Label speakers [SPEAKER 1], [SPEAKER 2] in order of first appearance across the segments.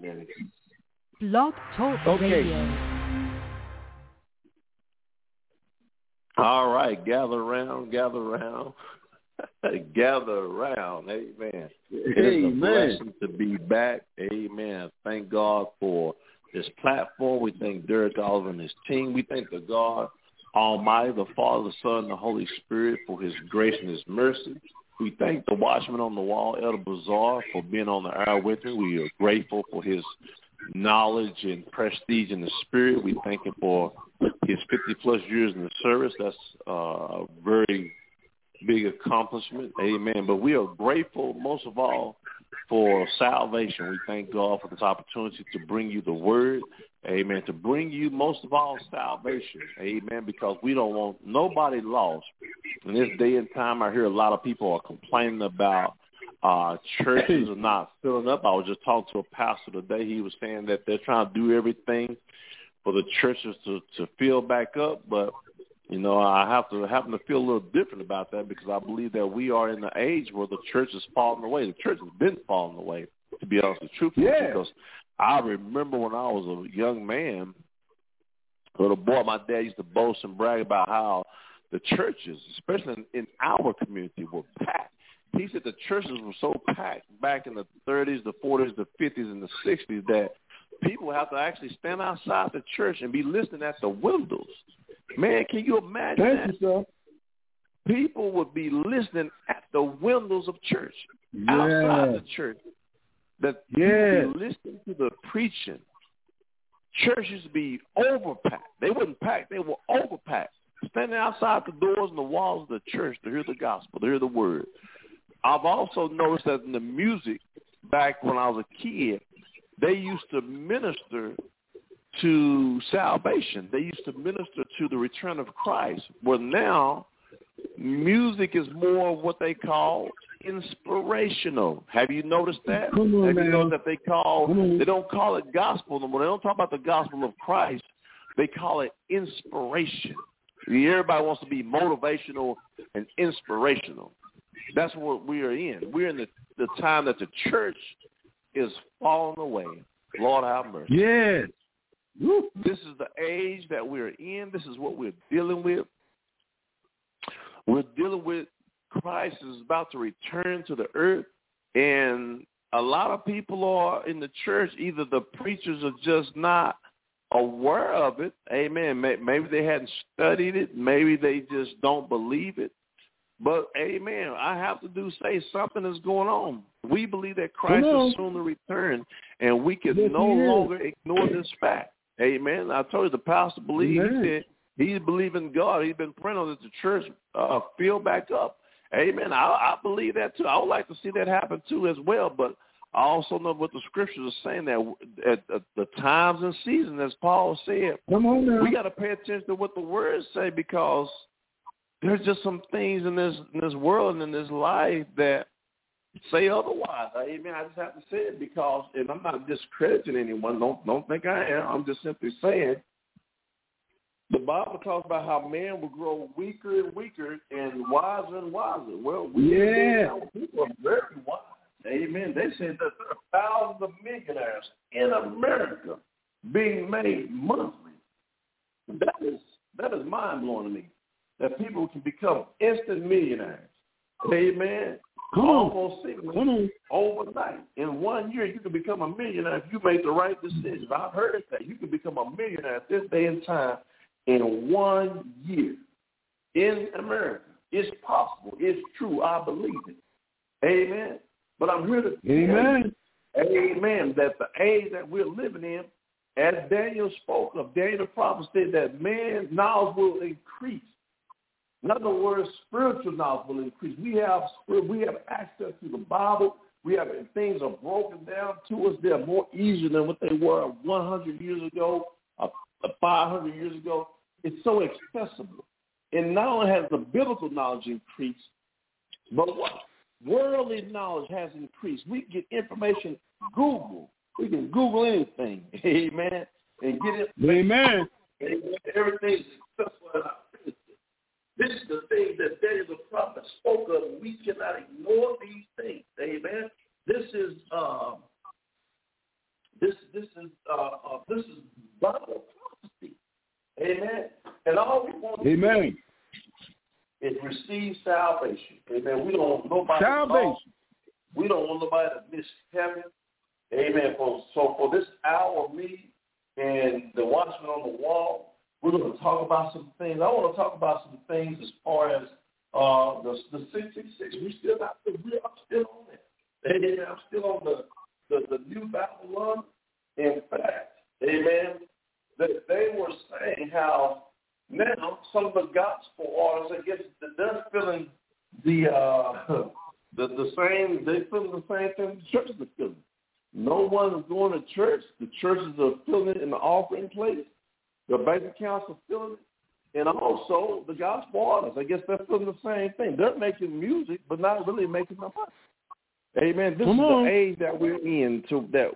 [SPEAKER 1] minute.
[SPEAKER 2] Blog Talk
[SPEAKER 1] Okay.
[SPEAKER 2] Radio.
[SPEAKER 1] All right, gather around, gather around, gather around. Amen. Amen. It is a
[SPEAKER 3] Amen.
[SPEAKER 1] blessing to be back. Amen. Thank God for this platform. We thank Derrick Oliver and his team. We thank the God Almighty, the Father, the Son, and the Holy Spirit for his grace and his mercy. We thank the watchman on the wall, Elder Bazaar, for being on the air with me. We are grateful for his knowledge and prestige in the spirit. We thank him for his 50 plus years in the service. That's a very big accomplishment. Amen. But we are grateful most of all for salvation. We thank God for this opportunity to bring you the word. Amen. To bring you most of all salvation. Amen. Because we don't want nobody lost. In this day and time, I hear a lot of people are complaining about uh churches are not filling up. I was just talking to a pastor today. He was saying that they're trying to do everything for the churches to to fill back up, but you know, I have to happen to feel a little different about that because I believe that we are in the age where the church is falling away. The church has been falling away, to be honest with you,
[SPEAKER 3] Yeah.
[SPEAKER 1] because I remember when I was a young man, little boy, my dad used to boast and brag about how the churches, especially in, in our community, were packed. He said the churches were so packed back in the 30s, the 40s, the 50s, and the 60s that people have to actually stand outside the church and be listening at the windows. Man, can you imagine
[SPEAKER 3] Thank
[SPEAKER 1] that?
[SPEAKER 3] you, sir.
[SPEAKER 1] People would be listening at the windows of church, outside the church. That
[SPEAKER 3] Yeah.
[SPEAKER 1] listening to the preaching. Churches be overpacked. They wouldn't pack, they were overpacked. Standing outside the doors and the walls of the church to hear the gospel, to hear the word. I've also noticed that in the music back when I was a kid, they used to minister to salvation. They used to minister to the return of Christ. Well, now music is more what they call inspirational. Have you noticed that? Have you noticed that they call they don't call it gospel no more. They don't talk about the gospel of Christ. They call it inspiration. Everybody wants to be motivational and inspirational. That's what we are in. We're in the, the time that the church is falling away. Lord have mercy.
[SPEAKER 3] Yes.
[SPEAKER 1] This is the age that we're in. This is what we're dealing with. We're dealing with Christ is about to return to the earth, and a lot of people are in the church. Either the preachers are just not aware of it. Amen. Maybe they hadn't studied it. Maybe they just don't believe it. But amen. I have to do say something is going on. We believe that Christ is soon to return, and we can
[SPEAKER 3] Yes,
[SPEAKER 1] no longer ignore this fact. Amen. I told you the pastor believes
[SPEAKER 3] Amen.
[SPEAKER 1] he said believing God. He's been praying on that the church uh, fill back up. Amen. I, I believe that too. I would like to see that happen too as well. But I also know what the scriptures are saying that at, at the times and seasons, as Paul said,
[SPEAKER 3] Come on now.
[SPEAKER 1] we got to pay attention to what the words say because there's just some things in this in this world and in this life that say otherwise. Amen. I just have to say it because, and I'm not discrediting anyone. Don't don't think I am. I'm just simply saying. The Bible talks about how man will grow weaker and weaker and wiser and wiser. Well, we
[SPEAKER 3] Yeah.
[SPEAKER 1] people are very wise. Amen. They said that there are thousands of millionaires in America being made monthly. That is that is mind blowing to me. That people can become instant millionaires. Amen.
[SPEAKER 3] Come on.
[SPEAKER 1] Almost six
[SPEAKER 3] Come on.
[SPEAKER 1] overnight. In one year, you can become a millionaire if you make the right decision. I've heard that you can become a millionaire at this day and time in one year in America. It's possible. It's true. I believe it. Amen. But I'm here to tell you,
[SPEAKER 3] Amen.
[SPEAKER 1] Amen. That the age that we're living in, as Daniel spoke of, Daniel said that man's knowledge will increase. In other words, spiritual knowledge will increase. We have we have access to the Bible. We have things are broken down to us. They're more easier than what they were 100 years ago, uh, 500 years ago. It's so accessible. And not only has the biblical knowledge increased, but what? Worldly knowledge has increased. We get information Google. We can Google anything. Amen. And get it.
[SPEAKER 3] Amen.
[SPEAKER 1] Everything's successful in our business. This is the thing that Daniel the prophet spoke of. We cannot ignore these things. Amen. This is um, This this is uh, uh, this is Bible prophecy. Amen. And all we want
[SPEAKER 3] Amen.
[SPEAKER 1] is receive salvation. Amen. We don't want nobody
[SPEAKER 3] Salvation.
[SPEAKER 1] We don't want nobody to miss heaven. Amen. For, so for this hour, me and the watchman on the wall, we're going to talk about some things. I want to talk about some things as far as uh, the the 66. We still got the we I'm still on it. Amen. I'm still on the the, the new Babylon. In fact, amen, that they were saying how now some of the gospel orders, I guess, they're feeling the uh, the the same. They feeling the same thing the churches feeling. No one is going to church. The churches are feeling it in the offering plate. The bank accounts are feeling it. And also the gospel artists, I guess they're feeling the same thing. They're making music, but not really making the money. Amen. This
[SPEAKER 3] Come
[SPEAKER 1] is
[SPEAKER 3] on.
[SPEAKER 1] the age that we're in to that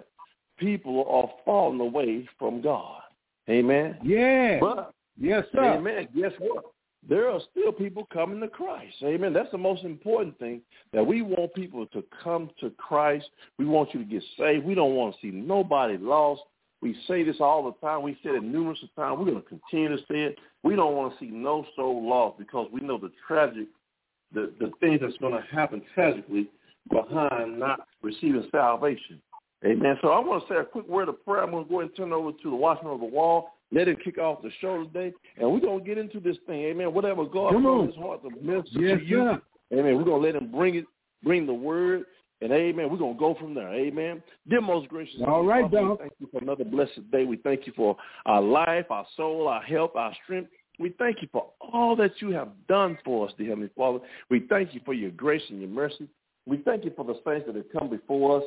[SPEAKER 1] people are falling away from God. Amen.
[SPEAKER 3] Yeah.
[SPEAKER 1] But
[SPEAKER 3] yes, sir.
[SPEAKER 1] Amen. Guess what? There are still people coming to Christ. Amen. That's the most important thing that we want people to come to Christ. We want you to get saved. We don't want to see nobody lost. We say this all the time. We said it numerous times. We're going to continue to say it. We don't want to see no soul lost because we know the tragic, the, the things that's going to happen tragically behind not receiving salvation. Amen. So I want to say a quick word of prayer. I'm going to go ahead and turn it over to the watchman of the wall. Let him kick off the show today, and we're going to get into this thing. Amen. Whatever God put
[SPEAKER 3] on
[SPEAKER 1] his heart to minister
[SPEAKER 3] Yes,
[SPEAKER 1] to you.
[SPEAKER 3] sir.
[SPEAKER 1] Amen. We're going to let him bring it, bring the word, and amen. We're going to go from there. Amen. Dear most gracious.
[SPEAKER 3] All right,
[SPEAKER 1] Father, we. Thank you for another blessed day. We thank you for our life, our soul, our health, our strength. We thank you for all that you have done for us, dear Heavenly Father. We thank you for your grace and your mercy. We thank you for the saints that have come before us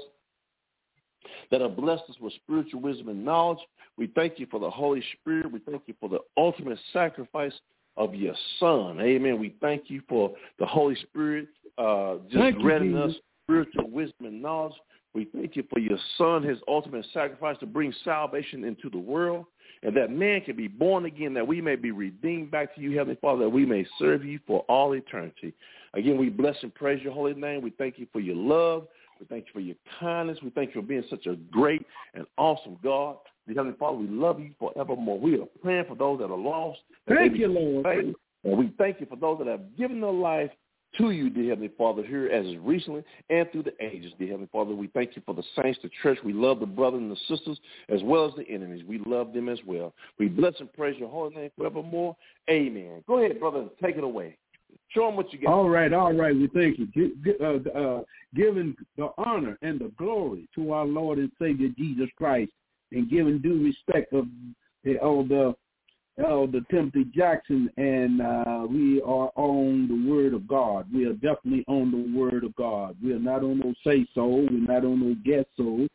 [SPEAKER 1] that have blessed us with spiritual wisdom and knowledge. We thank you for the Holy Spirit. We thank you for the ultimate sacrifice of your Son. Amen. We thank you for the Holy Spirit uh, just granting us. Spiritual wisdom and knowledge. We thank you for your Son, his ultimate sacrifice to bring salvation into the world, and that man can be born again, that we may be redeemed back to you, Heavenly Father, that we may serve you for all eternity. Again, we bless and praise your holy name. We thank you for your love. We thank you for your kindness. We thank you for being such a great and awesome God. Dear Heavenly Father, we love you forevermore. We are praying for those that are lost. that
[SPEAKER 3] Thank you, Lord.
[SPEAKER 1] saved. And we thank you for those that have given their life to you, dear Heavenly Father, here as recently and through the ages, dear Heavenly Father. We thank you for the saints, the church. We love the brothers and the sisters as well as the enemies. We love them as well. We bless and praise your holy name forevermore. Amen. Go ahead, brother, take it away. Show them what you got.
[SPEAKER 3] All right, all right. We thank you. Uh, uh, giving the honor and the glory to our Lord and Savior Jesus Christ, and giving due respect of the elder Elder Timothy Jackson, and uh, we are on the Word of God. We are definitely on the Word of God. We are not on no say so. We're not on no guess so.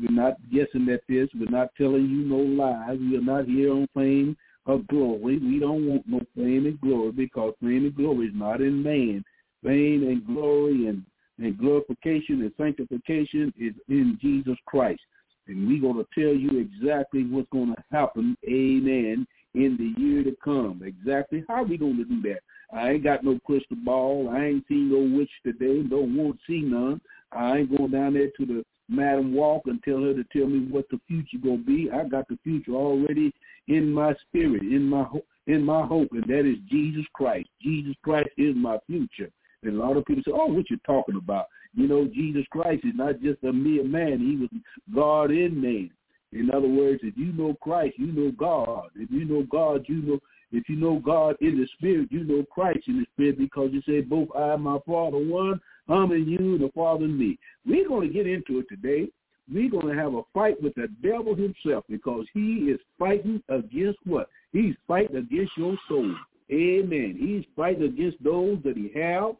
[SPEAKER 3] We're not guessing at this. We're not telling you no lies. We are not here on fame of glory. We don't want no fame and glory because fame and glory is not in man. Fame and glory and, and glorification and sanctification is in Jesus Christ. And we're going to tell you exactly what's going to happen, amen, in the year to come. Exactly how we going to do that. I ain't got no crystal ball. I ain't seen no witch today. Don't want to see none. I ain't going down there to the Madam Walk and tell her to tell me what the future gonna be. I got the future already in my spirit, in my in my hope, and that is Jesus Christ. Jesus Christ is my future. And a lot of people say, "Oh, what you talking about?" You know, Jesus Christ is not just a mere man; he was God in man. In other words, if you know Christ, you know God. If you know God, you know. If you know God in the spirit, you know Christ in the spirit because you say, both I and my Father one, I'm in you and the Father in me. We're going to get into it today. We're going to have a fight with the devil himself because he is fighting against what? He's fighting against your soul. Amen. He's fighting against those that he have,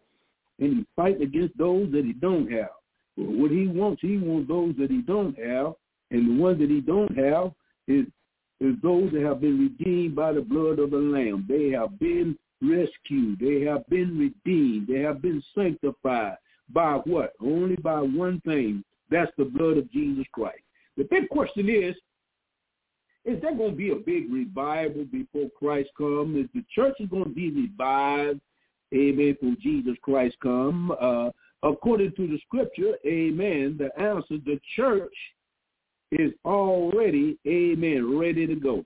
[SPEAKER 3] and he's fighting against those that he don't have. What he wants, he wants those that he don't have, and the ones that he don't have is is those that have been redeemed by the blood of the Lamb. They have been rescued. They have been redeemed. They have been sanctified by what? Only by one thing. That's the blood of Jesus Christ. The big question is, is there going to be a big revival before Christ comes? Is the church is going to be revived? Amen. Before Jesus Christ come, uh, according to the scripture, Amen. The answer: the church is already, amen, ready to go.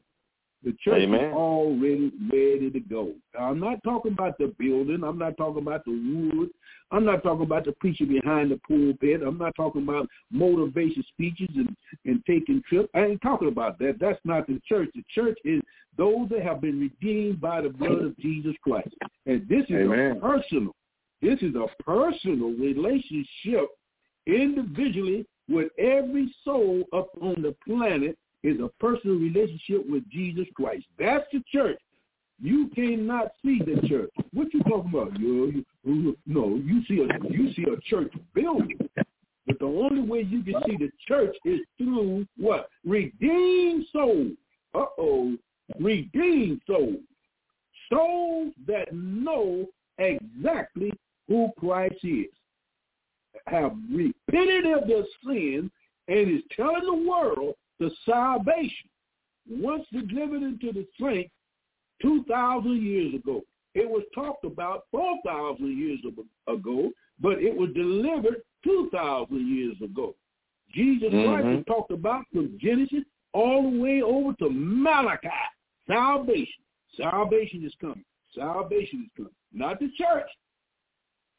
[SPEAKER 3] The church
[SPEAKER 1] Amen.
[SPEAKER 3] is already ready to go. Now, I'm not talking about the building. I'm not talking about the wood. I'm not talking about the preacher behind the pulpit. I'm not talking about motivation speeches and, and taking trips. I ain't talking about that. That's not the church. The church is those that have been redeemed by the blood of Jesus Christ. And this is
[SPEAKER 1] Amen.
[SPEAKER 3] a personal, this is a personal relationship individually with every soul up on the planet is a personal relationship with Jesus Christ. That's the church. You cannot see the church. What you talking about? You, you, no, you see a you see a church building. But the only way you can see the church is through what? Redeemed souls. Uh-oh. Redeemed souls. Souls that know exactly who Christ is. Have repented of their sins and is telling the world the salvation once delivered into the saints 2,000 years ago. It was talked about 4,000 years ago, but it was delivered 2,000 years ago. Jesus Christ
[SPEAKER 1] Mhm.
[SPEAKER 3] was talked about from Genesis all the way over to Malachi. Salvation. Salvation is coming. Salvation is coming. Not the church.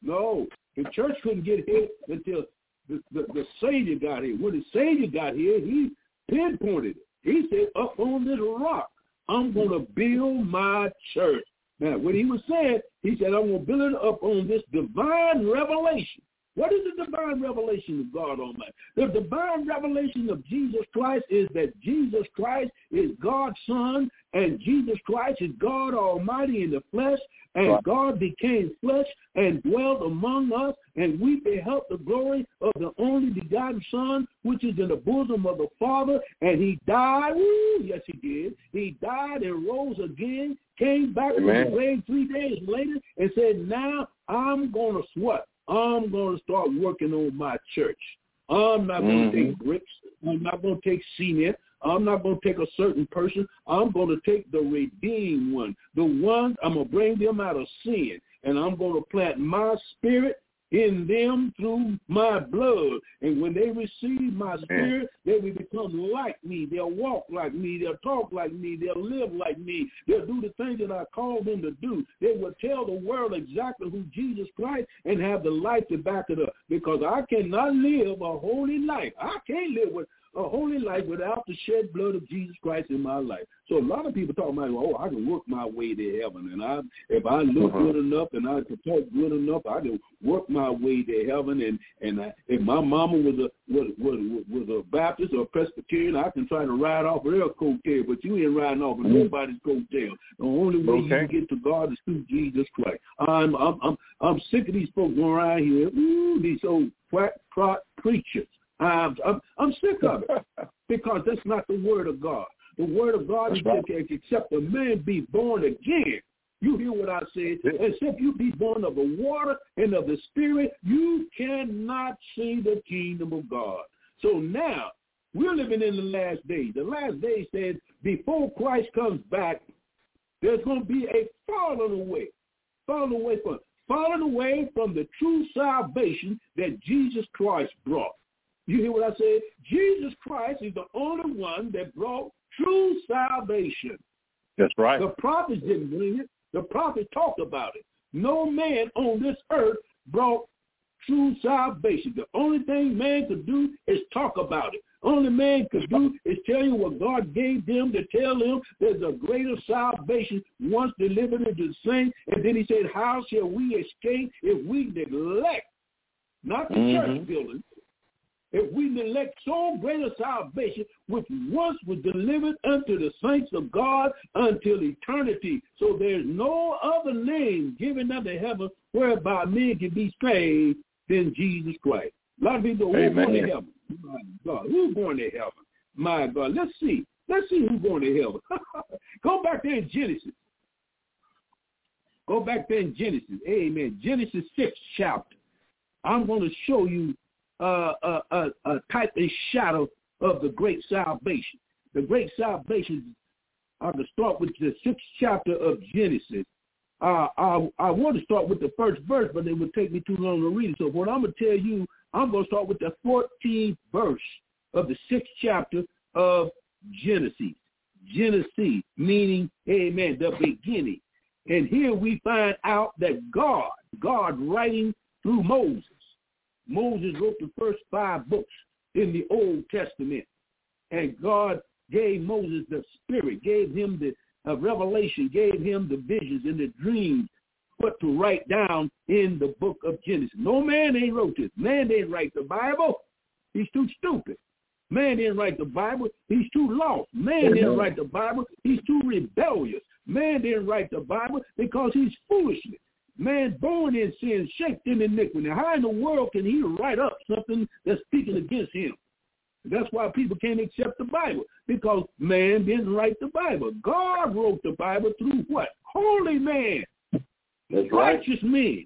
[SPEAKER 3] No, the church couldn't get here until the, the, the Savior got here. When the Savior got here, he pinpointed it. He said, up on this rock, I'm going to build my church. Now, what he was saying, he said, I'm going to build it up on this divine revelation. What is the divine revelation of God Almighty? The divine revelation of Jesus Christ is that Jesus Christ is God's Son, and Jesus Christ is God Almighty in the flesh, and
[SPEAKER 1] Right.
[SPEAKER 3] God became flesh and dwelt among us, and we beheld the glory of the only begotten Son, which is in the bosom of the Father, and he died. Woo, yes, he did. He died and rose again, came back from
[SPEAKER 1] Amen.
[SPEAKER 3] the grave three days later, and said, now I'm going to what? I'm going to start working on my church. I'm not going to
[SPEAKER 1] Mhm.
[SPEAKER 3] take bricks. I'm not going to take cement. I'm not going to take a certain person. I'm going to take the redeemed one, the ones I'm going to bring them out of sin, and I'm going to plant my spirit in them through my blood. And when they receive my spirit, they will become like me. They'll walk like me. They'll talk like me. They'll live like me. They'll do the things that I called them to do. They will tell the world exactly who Jesus Christ and have the life to back it up. Because I cannot live a holy life. I can't live with a holy life without the shed blood of Jesus Christ in my life. So a lot of people talk about, oh, I can work my way to heaven, and I, if I look
[SPEAKER 1] Uh-huh.
[SPEAKER 3] good enough and I can talk good enough, I can work my way to heaven. And and I, if my mama was a was, was was a Baptist or a Presbyterian, I can try to ride off of their coattail, but you ain't riding off of
[SPEAKER 1] Mhm.
[SPEAKER 3] nobody's coattail. The only way you can get to God is through Jesus Christ. I'm I'm I'm I'm sick of these folks going around here, ooh, these old quack trot preachers. I'm, I'm, I'm sick of it because that's not the word of God. The word of God
[SPEAKER 1] That's
[SPEAKER 3] is
[SPEAKER 1] right.
[SPEAKER 3] that except a man be born again. You hear what I said?
[SPEAKER 1] Yeah.
[SPEAKER 3] Except you be born of the water and of the spirit, you cannot see the kingdom of God. So now we're living in the last days. The last days says before Christ comes back, there's going to be a falling away, falling away from falling away from the true salvation that Jesus Christ brought. You hear what I said? Jesus Christ is the only one that brought true salvation.
[SPEAKER 1] That's right.
[SPEAKER 3] The prophets didn't bring it. The prophets talked about it. No man on this earth brought true salvation. The only thing man could do is talk about it. Only man could do is tell you what God gave them to tell them there's a greater salvation once delivered to the saints. And then he said, how shall we escape if we neglect, not the
[SPEAKER 1] Mhm.
[SPEAKER 3] church building, if we neglect so great a salvation, which once was delivered unto the saints of God until eternity. So there's no other name given unto heaven whereby men can be saved than Jesus Christ. A lot of people
[SPEAKER 1] Amen.
[SPEAKER 3] going to heaven? My God, who's going to heaven? My God, let's see. Let's see who's going to heaven. Go back there in Genesis. Go back there in Genesis. Amen. Genesis 6 chapter. I'm going to show you a, a, type and shadow of the great salvation. The great salvation, I'm going to start with the sixth chapter of Genesis. Uh, I, I want to start with the first verse, but it would take me too long to read it. So what I'm going to tell you, I'm going to start with the 14th verse of the sixth chapter of Genesis. Genesis, meaning, amen, the beginning. And here we find out that God, God writing through Moses. Moses wrote the first five books in the Old Testament. And God gave Moses the spirit, gave him the uh, revelation, gave him the visions and the dreams, what to write down in the book of Genesis. No man ain't wrote this. Man didn't write the Bible. He's too stupid. Man didn't write the Bible. He's too lost. Man didn't write the Bible. He's too rebellious. Man didn't write the Bible because he's foolishness. Man born in sin, shaped in iniquity. How in the world can he write up something that's speaking against him? That's why people can't accept the Bible because man didn't write the Bible. God wrote the Bible through what? Holy man.
[SPEAKER 1] That's right.
[SPEAKER 3] Righteous men.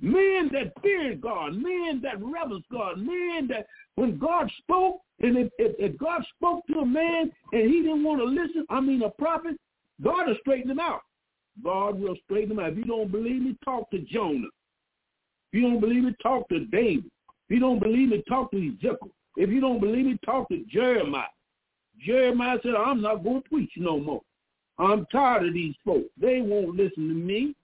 [SPEAKER 3] Men that feared God, men that reverence God, men that when God spoke, and if, if, if God spoke to a man and he didn't want to listen, I mean a prophet, God will straighten him out. God will straighten him out. If you don't believe me, talk to Jonah. If you don't believe me, talk to David. If you don't believe me, talk to Ezekiel. If you don't believe me, talk to Jeremiah. Jeremiah said, I'm not going to preach no more. I'm tired of these folks. They won't listen to me.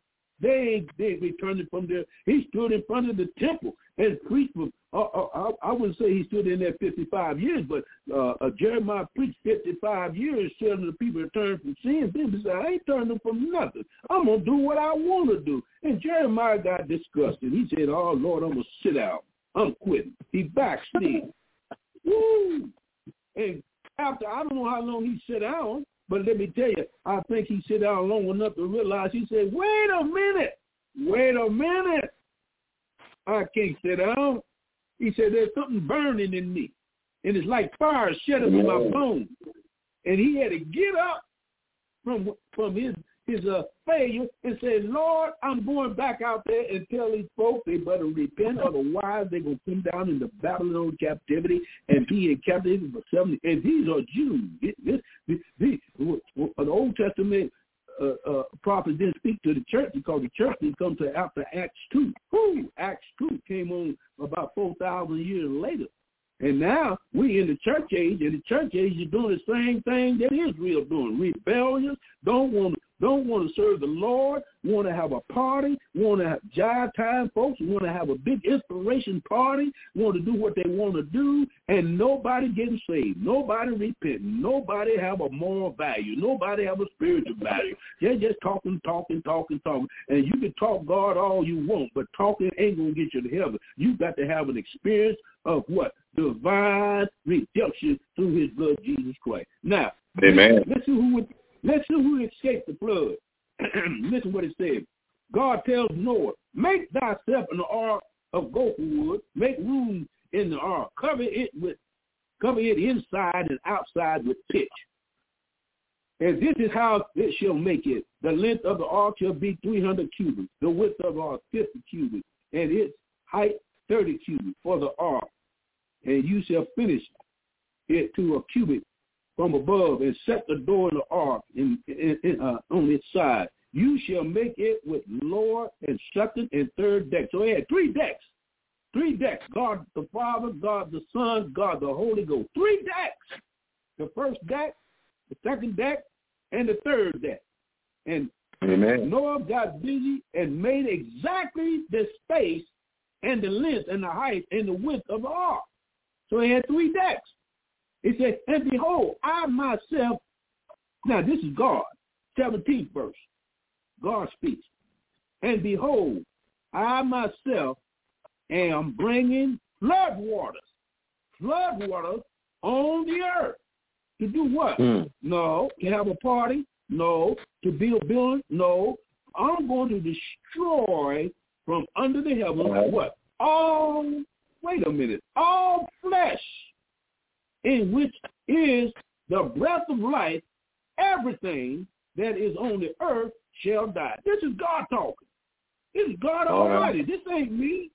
[SPEAKER 3] They they returned from there. He stood in front of the temple and preached for. Uh, uh, I, I wouldn't say he stood in there 55 years, but uh, uh, Jeremiah preached 55 years, telling the people to turn from sin. He said, "I ain't turning from nothing. I'm gonna do what I want to do." And Jeremiah got disgusted. He said, "Oh Lord, I'm gonna sit out. I'm quitting." He backslid. Woo! And after I don't know how long he sat down, but let me tell you, I think he sat down long enough to realize he said, wait a minute, wait a minute. I can't sit down. He said, there's something burning in me. And it's like fire shedding in my bones. And he had to get up from from his his uh, failure and say, Lord, I'm going back out there and tell these folks they better repent, otherwise they're going to come down into Babylon captivity and be in captivity for 70. And these are Jews. This, this, this, the Old Testament uh, uh, prophet didn't speak to the church because the church didn't come to after Acts 2. Who? Acts 2 came on about 4,000 years later. And now we in the church age, and the church age is doing the same thing that Israel doing. Rebellious, don't want don't want to serve the Lord, want to have a party, want to have jive time folks, want to have a big inspiration party, want to do what they want to do, and nobody getting saved, nobody repenting, nobody have a moral value, nobody have a spiritual value. They're just talking, talking, talking, talking. And you can talk God all you want, but talking ain't going to get you to heaven. You got to have an experience of what? Divine redemption through his blood, Jesus Christ. Now,
[SPEAKER 1] Amen.
[SPEAKER 3] listen who would Listen who escaped the flood. Listen what it said. God tells Noah, make thyself an ark of gopher wood, make room in the ark, cover it with cover it inside and outside with pitch. And this is how it shall make it. The length of the ark shall be 300 cubits, the width of the ark 50 cubits, and its height 30 cubits for the ark. And you shall finish it to a cubit from above and set the door of the ark in, in, in, uh, on its side. You shall make it with lower and second and third deck. So he had three decks. Three decks. God the Father, God the Son, God the Holy Ghost. Three decks. The first deck, the second deck, and the third deck. And
[SPEAKER 1] Amen.
[SPEAKER 3] Noah got busy and made exactly the space and the length and the height and the width of the ark. So he had three decks. It said, and behold, I myself, now this is God, 17th verse. God speaks. And behold, I myself am bringing flood waters, flood waters on the earth. To do what?
[SPEAKER 1] Mm.
[SPEAKER 3] No. To have a party? No. To build building? No. I'm going to destroy from under the heavens
[SPEAKER 1] Right.
[SPEAKER 3] what? All, wait a minute, all flesh in which is the breath of life, everything that is on the earth shall die. This is God talking. This is God
[SPEAKER 1] All right.
[SPEAKER 3] Almighty. This ain't me.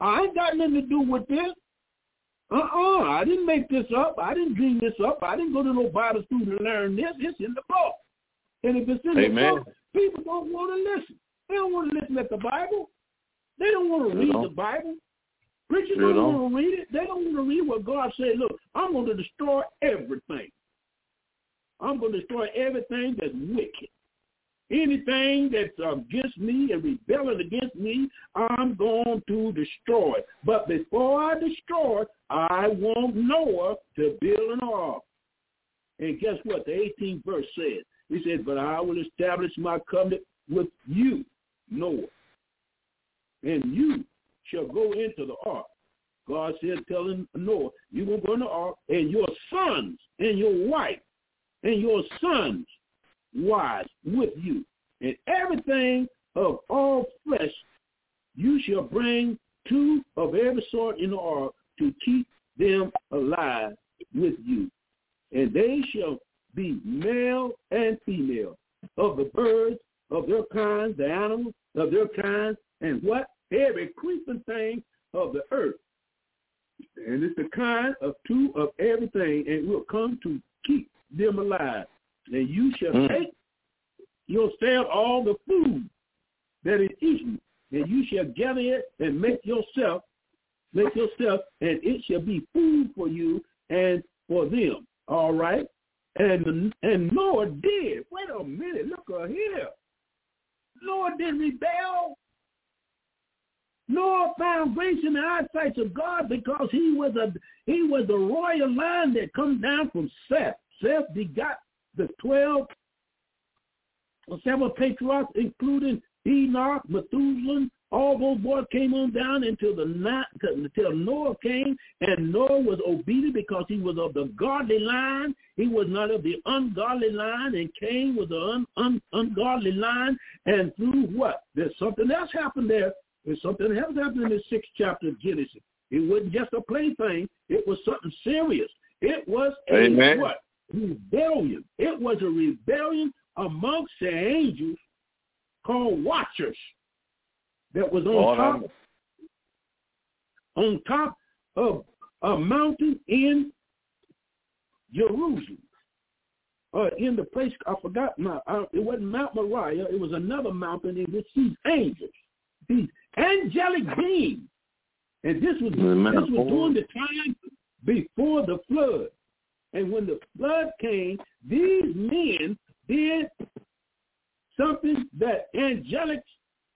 [SPEAKER 3] I ain't got nothing to do with this. Uh-uh. I didn't make this up. I didn't dream this up. I didn't go to no Bible school to learn this. It's in the book. And if it's in
[SPEAKER 1] Amen.
[SPEAKER 3] the book, people don't want to listen. They don't want to listen at the Bible. They don't want to read the Bible. Preachers
[SPEAKER 1] Sure
[SPEAKER 3] don't
[SPEAKER 1] don't.
[SPEAKER 3] want to read it. They don't want to read what God said. Look, I'm going to destroy everything. I'm going to destroy everything that's wicked. Anything that's against me and rebelling against me, I'm going to destroy. But before I destroy, I want Noah to build an ark. And guess what? The 18th verse says, he said, but I will establish my covenant with you, Noah. And you shall go into the ark. God said, telling Noah, going to go in the ark, and your sons and your wife and your sons' wives with you. And everything of all flesh you shall bring two of every sort in the ark to keep them alive with you. And they shall be male and female of the birds of their kinds, the animals of their kinds, and what? Every creeping thing of the earth. And it's the kind of two of everything, and will come to keep them alive. And you shall
[SPEAKER 1] Mm.
[SPEAKER 3] take yourself all the food that is eaten, and you shall gather it and make yourself, make yourself, and it shall be food for you and for them. All right? And and Noah did. Wait a minute, look here. Noah didn't rebel. Noah found grace in the eyesight of God because he was a he was the royal line that comes down from Seth. Seth begot the twelve or several patriarchs, including Enoch, Methuselah. All those boys came on down until the until Noah came, and Noah was obedient because he was of the godly line. He was not of the ungodly line, and Cain was the un, un, ungodly line. And through what? There's something else happened there. There's something else happened in the sixth chapter of Genesis. It wasn't just a plaything. It was something serious. It was a
[SPEAKER 1] Amen.
[SPEAKER 3] what? Rebellion. It was a rebellion amongst the angels called watchers that was on top
[SPEAKER 1] I'm-
[SPEAKER 3] on top of a mountain in Jerusalem. Uh, in the place I forgot, my, uh, it wasn't Mount Moriah. It was another mountain in which these angels, these angelic beings, and this was
[SPEAKER 1] Amen.
[SPEAKER 3] this was during the time before the flood. And when the flood came, these men did something that angelic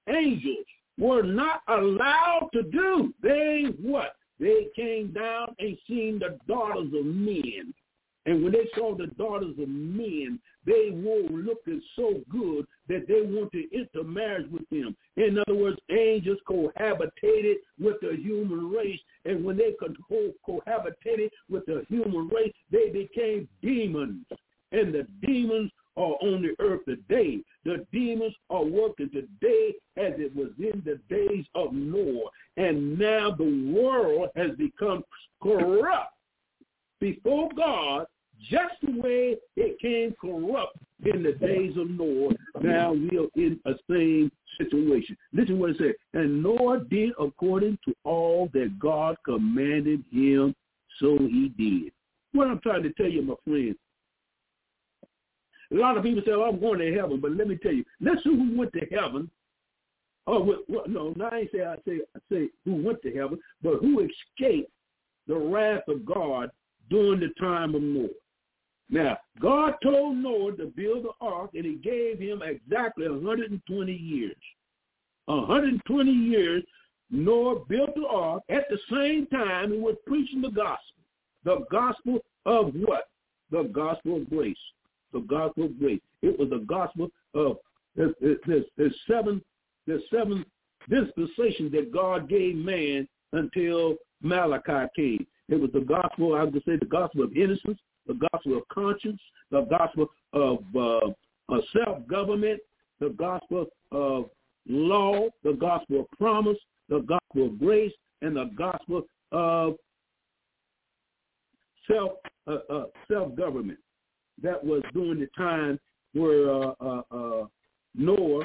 [SPEAKER 3] angels were not allowed to do. They what? They came down and seen the daughters of men. And when they saw the daughters of men, they were looking so good that they wanted to intermarriage with them. In other words, angels cohabitated with the human race. And when they co- cohabitated with the human race, they became demons. And the demons are on the earth today. The demons are working today as it was in the days of Noah. And now the world has become corrupt before God just the way it came corrupt in the days of Noah. Now we are in a same situation. Listen what it says. And Noah did according to all that God commanded him, so he did. What I'm trying to tell you, my friends, a lot of people say, oh, I'm going to heaven, but let me tell you, let's see who went to heaven. Oh, well, well, no, no, I ain't say I say I say who went to heaven, but who escaped the wrath of God during the time of Noah. Now, God told Noah to build the ark, and he gave him exactly 120 years. 120 years, Noah built the ark. At the same time, he was preaching the gospel. The gospel of what? The gospel of grace. The gospel of grace. It was the gospel of there's seven seven dispensations that God gave man until Malachi came. It was the gospel, I would say the gospel of innocence, the gospel of conscience, the gospel of, uh, self-government, the gospel of law, the gospel of promise, the gospel of grace, and the gospel of self uh, uh, self-government. That was during the time where uh, uh, uh, Noah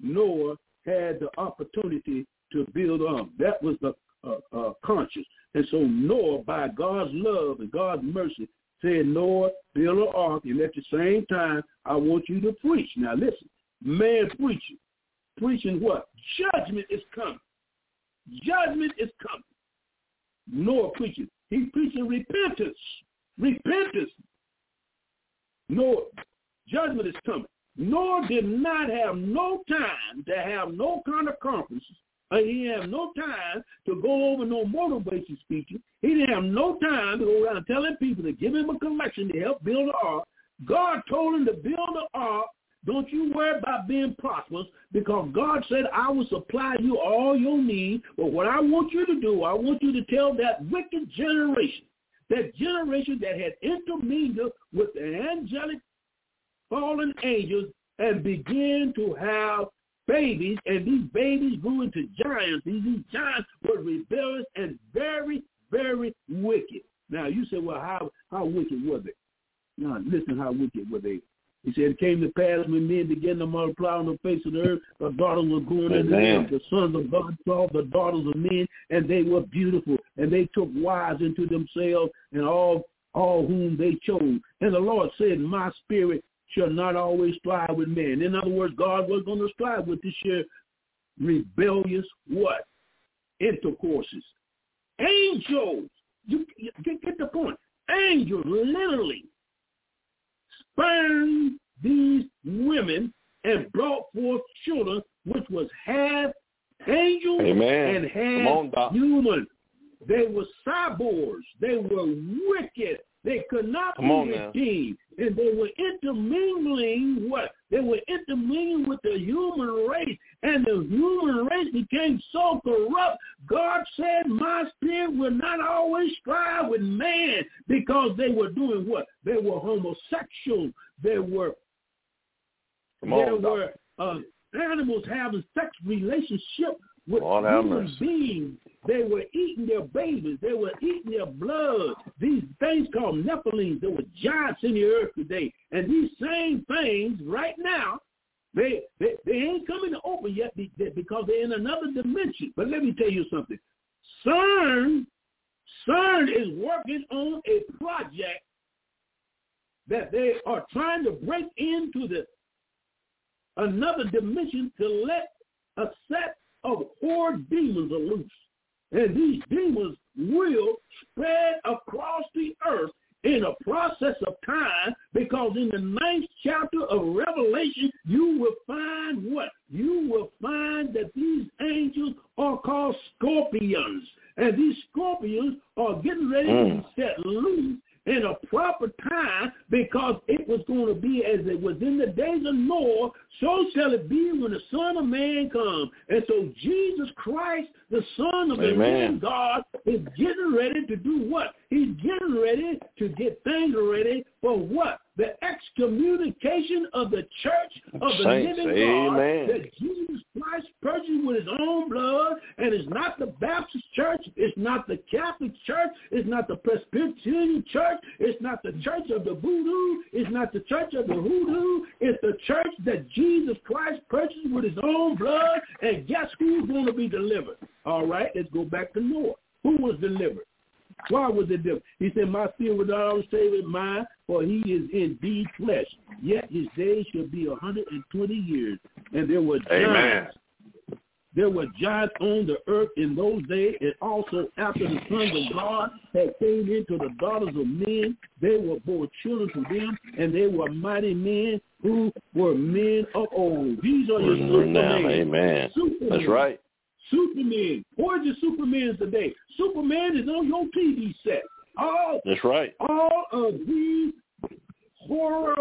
[SPEAKER 3] Noah had the opportunity to build on. That was the uh, conscience. And so Noah, by God's love and God's mercy, said, Noah, build an ark, and at the same time, I want you to preach. Now listen, man preaching. Preaching what? Judgment is coming. Judgment is coming. Noah preaching? He's preaching repentance. Repentance. Noah, judgment is coming. Noah did not have no time to have no kind of conferences. He have no time to go over no motivation speeches. He didn't have no time to go around telling people to give him a collection to help build the ark. God told him to build the ark. Don't you worry about being prosperous because God said, I will supply you all your needs. But what I want you to do, I want you to tell that wicked generation, that generation that had intermingled with the angelic fallen angels and begin to have babies, and these babies grew into giants. These, these giants were rebellious and very, very wicked. Now you say, well, how how wicked were they? Now listen, how wicked were they? He said, it came to pass when men began to multiply on the face of the earth, the daughters were born in the earth. The sons of God saw the daughters of men, and they were beautiful, and they took wives into themselves, and all all whom they chose. And the Lord said, My spirit shall not always strive with men. In other words, God was going to strive with this year rebellious what? Intercourses. Angels. You, you get, get the point. Angels literally spurned these women and brought forth children, which was half angels
[SPEAKER 1] Amen.
[SPEAKER 3] and half
[SPEAKER 1] on,
[SPEAKER 3] human. They were cyborgs. They were wicked. They could not
[SPEAKER 1] Come
[SPEAKER 3] be
[SPEAKER 1] now.
[SPEAKER 3] redeemed. And they were intermingling what? They were intermingling with the human race. And the human race became so corrupt. God said, my spirit will not always strive with man because they were doing what? They were homosexual. They were,
[SPEAKER 1] Come
[SPEAKER 3] there
[SPEAKER 1] on,
[SPEAKER 3] were uh, animals having sex relationship with
[SPEAKER 1] Lord
[SPEAKER 3] human beings. They were eating their babies. They were eating their blood. These things called Nephilim, they were giants in the earth today. And these same things right now, they, they, they ain't coming to open yet because they're in another dimension. But let me tell you something. CERN, CERN is working on a project that they are trying to break into the another dimension to let a set of horde demons are loose. And these demons will spread across the earth in a process of time because in the ninth chapter of Revelation, you will find what? You will find that these angels are called scorpions. And these scorpions are getting ready to
[SPEAKER 1] Mm.
[SPEAKER 3] be set loose in a proper time because it was going to be as it was in the days of Noah, so shall it be when the Son of Man comes. And so Jesus Christ, the Son of the
[SPEAKER 1] Amen.
[SPEAKER 3] living God, is getting ready to do what? He's getting ready to get things ready for what? The excommunication of the church of the
[SPEAKER 1] Saints,
[SPEAKER 3] living
[SPEAKER 1] amen.
[SPEAKER 3] God that Jesus Christ purchased with his own blood, and it's not the Baptist church, it's not the Catholic church, it's not the Presbyterian church, it's not the church of the voodoo, it's not the church of the hoodoo, it's the church that Jesus Christ purchased with his own blood, and guess who's going to be delivered? All right, let's go back to Noah. Who was delivered? Why was it different? He said, My spirit will not always stay with mine, for he is indeed flesh. Yet his days shall be a hundred and twenty years. And there were
[SPEAKER 1] Amen.
[SPEAKER 3] giants. There were giants on the earth in those days, and also after the sons of God had came into the daughters of men, they were born children to them, and they were mighty men who were men of old. These are your
[SPEAKER 1] Mm,
[SPEAKER 3] supermen.
[SPEAKER 1] amen.
[SPEAKER 3] Supermen.
[SPEAKER 1] That's right.
[SPEAKER 3] Superman. Where's your Supermans today? Superman is on your TV set. All
[SPEAKER 1] That's right.
[SPEAKER 3] all of these horror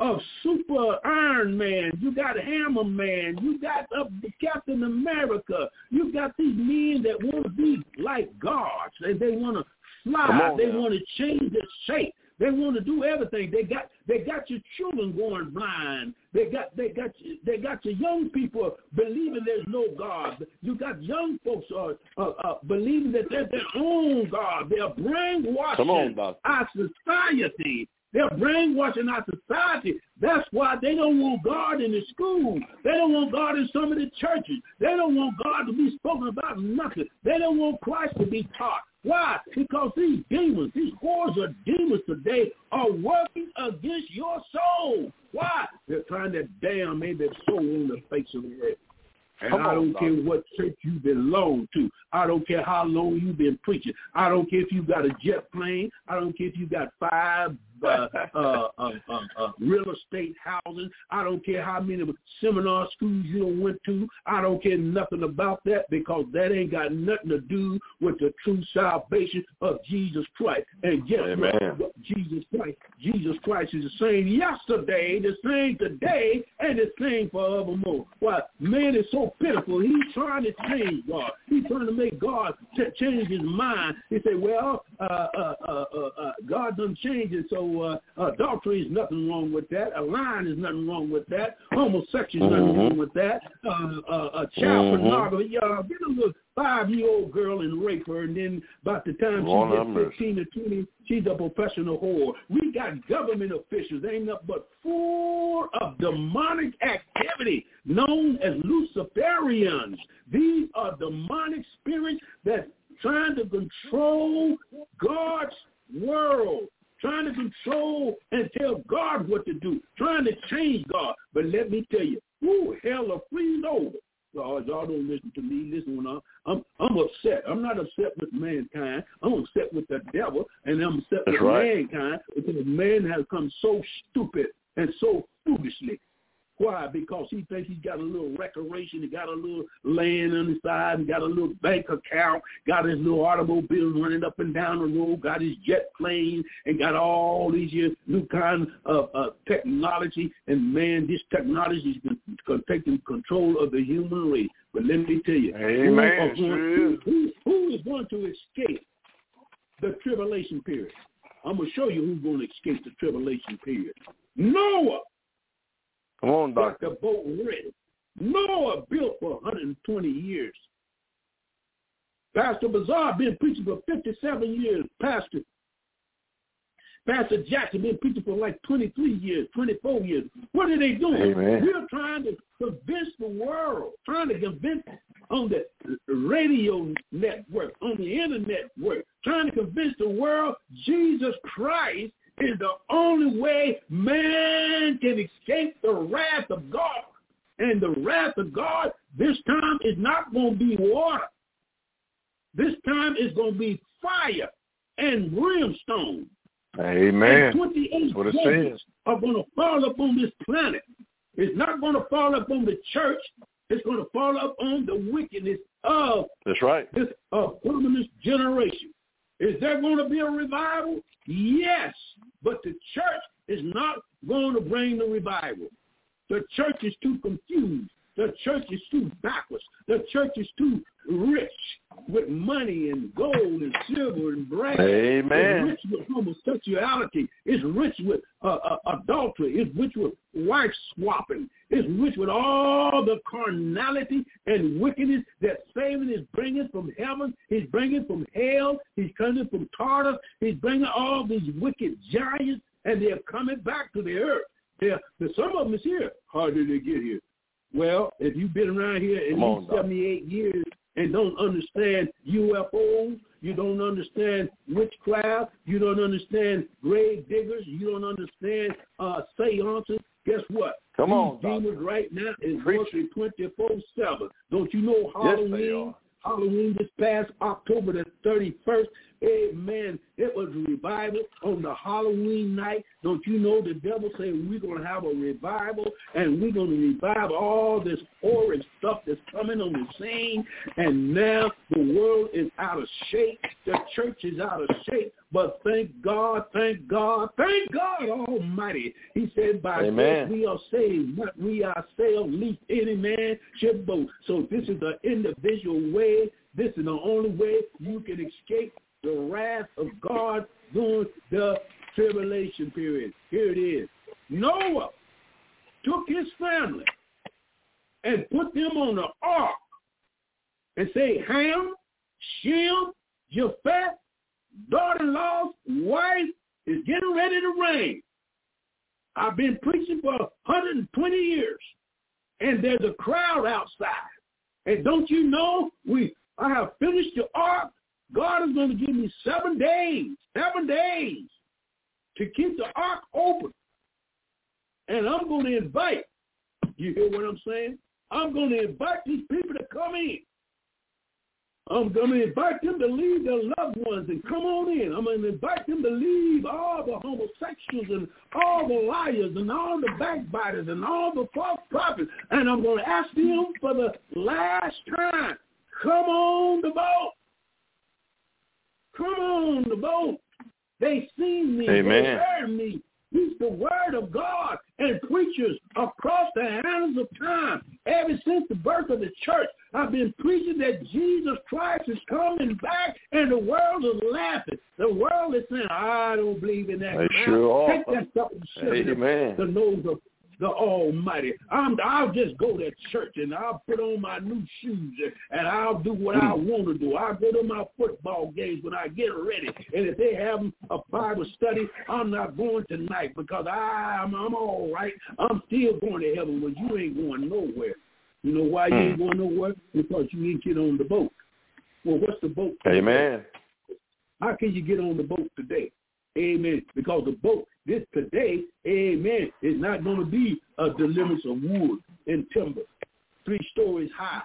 [SPEAKER 3] of Super Iron Man. You got Hammer Man. You got uh, Captain America. You got these men that want to be like gods. They they want to fly. They want to change their shape. They want to do everything. They got they got your children going blind. They got they got they got your young people believing there's no God. You got young folks uh, uh, uh, believing that they're their own God. They're brainwashing
[SPEAKER 1] on,
[SPEAKER 3] our society. They're brainwashing our society. That's why they don't want God in the school. They don't want God in some of the churches. They don't want God to be spoken about nothing. They don't want Christ to be taught. Why? Because these demons, these hordes of demons today are working against your soul. Why? They're trying to damn maybe their soul on the face of the earth. And
[SPEAKER 1] Come
[SPEAKER 3] I don't
[SPEAKER 1] doctor.
[SPEAKER 3] care what church you belong to. I don't care how long you've been preaching. I don't care if you got a jet plane. I don't care if you got five uh, uh, uh, uh, uh, real estate housing. I don't care how many seminar schools you went to. I don't care nothing about that because that ain't got nothing to do with the true salvation of Jesus Christ. And guess
[SPEAKER 1] Amen.
[SPEAKER 3] what? Jesus Christ, Jesus Christ is the same yesterday, the same today, and the same forevermore. Why? Man is so pitiful. He's trying to change God. He's trying to make God t- change his mind. He say, well, uh, uh, uh, uh, uh, God doesn't change it, so uh, adultery is nothing wrong with that. A lying is nothing wrong with that. Homosexual is nothing
[SPEAKER 1] Mhm.
[SPEAKER 3] wrong with that. Uh, uh, uh, child
[SPEAKER 1] Mhm.
[SPEAKER 3] pornography. Yeah, get a little five-year-old girl and rape her, and then by the time she gets
[SPEAKER 1] mercy.
[SPEAKER 3] 15 or 20, she's a professional whore. We got government officials, ain't nothing but full of demonic activity known as Luciferians. These are demonic spirits that trying to control God's world, trying to control and tell God what to do, trying to change God. But let me tell you, ooh, hell will freeze over. Oh, y'all don't listen to me. Listen when I'm, I'm I'm upset. I'm not upset with mankind. I'm upset with the devil, and I'm upset
[SPEAKER 1] That's
[SPEAKER 3] with
[SPEAKER 1] right.
[SPEAKER 3] mankind because man has come so stupid and so foolishly. Why? Because he thinks he's got a little recreation, he got a little land on the side, he got a little bank account, got his little automobile running up and down the road, got his jet plane, and got all these new kind of uh, technology. And man, this technology is take control of the human race. But let me tell you,
[SPEAKER 1] Amen.
[SPEAKER 3] going- who, who is going to escape the tribulation period? I'm going to show you who's going to escape the tribulation period. Noah
[SPEAKER 1] Come on,
[SPEAKER 3] got
[SPEAKER 1] doctor.
[SPEAKER 3] the boat ready. Noah built for 120 years. Pastor Bazaar been preaching for 57 years. Pastor Pastor Jackson been preaching for like 23 years, 24 years. What are they doing?
[SPEAKER 1] Amen.
[SPEAKER 3] We're trying to convince the world, trying to convince on the radio network, on the internet work, trying to convince the world Jesus Christ is the only way man can escape the wrath of God. And the wrath of God this time is not going to be water. This time is going to be fire and brimstone.
[SPEAKER 1] Amen.
[SPEAKER 3] And 28
[SPEAKER 1] That's what it says.
[SPEAKER 3] are going to fall up on this planet. It's not going to fall up on the church. It's going to fall up on the wickedness of
[SPEAKER 1] That's right.
[SPEAKER 3] this uh, abominous generation. Is there going to be a revival? Yes, but the church is not going to bring the revival. The church is too confused. The church is too backwards. The church is too rich with money and gold and silver and brass.
[SPEAKER 1] Amen.
[SPEAKER 3] It's rich with homosexuality. It's rich with uh, uh, adultery. It's rich with wife swapping. It's rich with all the carnality and wickedness that Satan is bringing from heaven. He's bringing from hell. He's coming from Tartarus. He's bringing all these wicked giants, and they're coming back to the earth. They're, some of them is here. How did they get here? Well, if you've been around here at least
[SPEAKER 1] Doc.
[SPEAKER 3] 78 years and don't understand UFOs, you don't understand witchcraft, you don't understand grave diggers, you don't understand uh, seances, guess what?
[SPEAKER 1] Come on,
[SPEAKER 3] demons right now is
[SPEAKER 1] Preach.
[SPEAKER 3] working 24-7. Don't you know Halloween?
[SPEAKER 1] are.
[SPEAKER 3] Halloween this past October the 31st. Amen. It was a revival on the Halloween night. Don't you know the devil said we're going to have a revival and we're going to revive all this horrid stuff that's coming on the scene. And now the world is out of shape. The church is out of shape. But thank God, thank God, thank God Almighty. He said, by
[SPEAKER 1] Amen.
[SPEAKER 3] grace we are saved, not we ourselves, least any man should boast. So this is the individual way. This is the only way you can escape the wrath of God during the tribulation period. Here it is. Noah took his family and put them on the ark and say, Ham, Shem, Japheth, daughter-in-law, wife is getting ready to rain. I've been preaching for 120 years, and there's a crowd outside. And don't you know, we I have finished the ark. God is going to give me seven days, seven days to keep the ark open. And I'm going to invite, you hear what I'm saying? I'm going to invite these people to come in. I'm going to invite them to leave their loved ones and come on in. I'm going to invite them to leave all the homosexuals and all the liars and all the backbiters and all the false prophets. And I'm going to ask them for the last time, come on the boat. Come on the boat. They seen me.
[SPEAKER 1] Amen.
[SPEAKER 3] They heard me. It's the word of God and preachers across the hands of time. Ever since the birth of the church, I've been preaching that Jesus Christ is coming back and the world is laughing. The world is saying, I don't believe in that.
[SPEAKER 1] They sure
[SPEAKER 3] Take that stuff and shove it
[SPEAKER 1] Amen.
[SPEAKER 3] the nose of the Almighty. I'm, I'll just go to church and I'll put on my new shoes and, and I'll do what I hmm. want to do. I'll go to my football games when I get ready. And if they have a Bible study, I'm not going tonight because I'm, I'm all right. I'm still going to heaven, but you ain't going nowhere. You know why you ain't hmm. going nowhere? Because you ain't get on the boat. Well, what's the boat?
[SPEAKER 1] Amen.
[SPEAKER 3] How can you get on the boat today? Amen. Because the boat, this today, amen, is not going to be a deliverance of wood and timber, three stories high,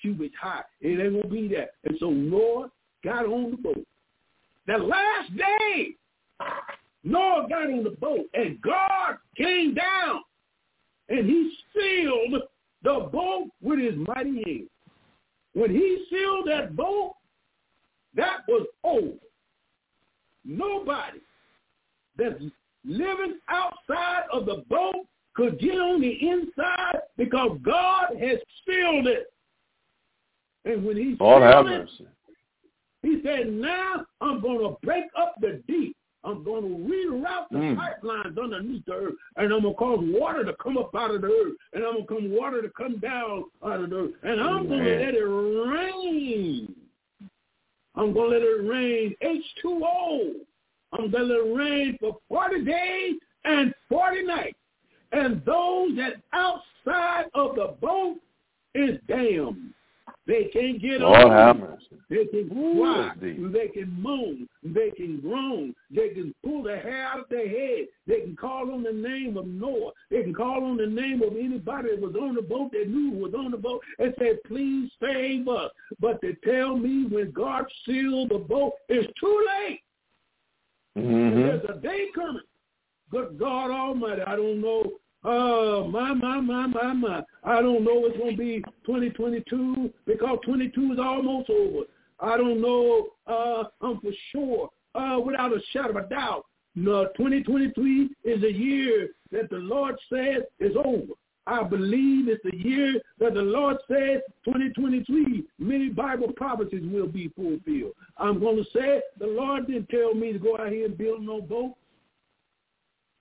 [SPEAKER 3] cubits high. It ain't going to be that. And so Noah got on the boat. The last day, Noah got on the boat, and God came down, and he sealed the boat with his mighty hand. When he sealed that boat, that was over. Nobody that's living outside of the boat could get on the inside because God has sealed it. And when he
[SPEAKER 1] Lord have
[SPEAKER 3] it,
[SPEAKER 1] mercy.
[SPEAKER 3] he said, now I'm going to break up the deep. I'm going to reroute the
[SPEAKER 1] Mm.
[SPEAKER 3] pipelines underneath the earth, and I'm going to cause water to come up out of the earth, and I'm going to come water to come down out of the earth, and I'm going to let it rain. I'm going to let it rain H2O. I'm going to rain for 40 days and 40 nights. And those that outside of the boat is damned. They can't get
[SPEAKER 1] Lord
[SPEAKER 3] on.
[SPEAKER 1] have mercy.
[SPEAKER 3] They can cry. They can moan. They can groan. They can pull their hair out of their head. They can call on the name of Noah. They can call on the name of anybody that was on the boat that knew was on the boat and say, please save us. But they tell me when God sealed the boat, it's too late.
[SPEAKER 1] Mm-hmm.
[SPEAKER 3] There's a day coming. Good God Almighty, I don't know. Uh, my, my, my, my, my. I don't know it's going to be 2022 because 22 is almost over. I don't know. Uh, I'm for sure, uh, without a shadow of a doubt. No, 2023 is a year that the Lord said is over. I believe it's the year that the Lord said 2023, many Bible prophecies will be fulfilled. I'm going to say the Lord didn't tell me to go out here and build no boat.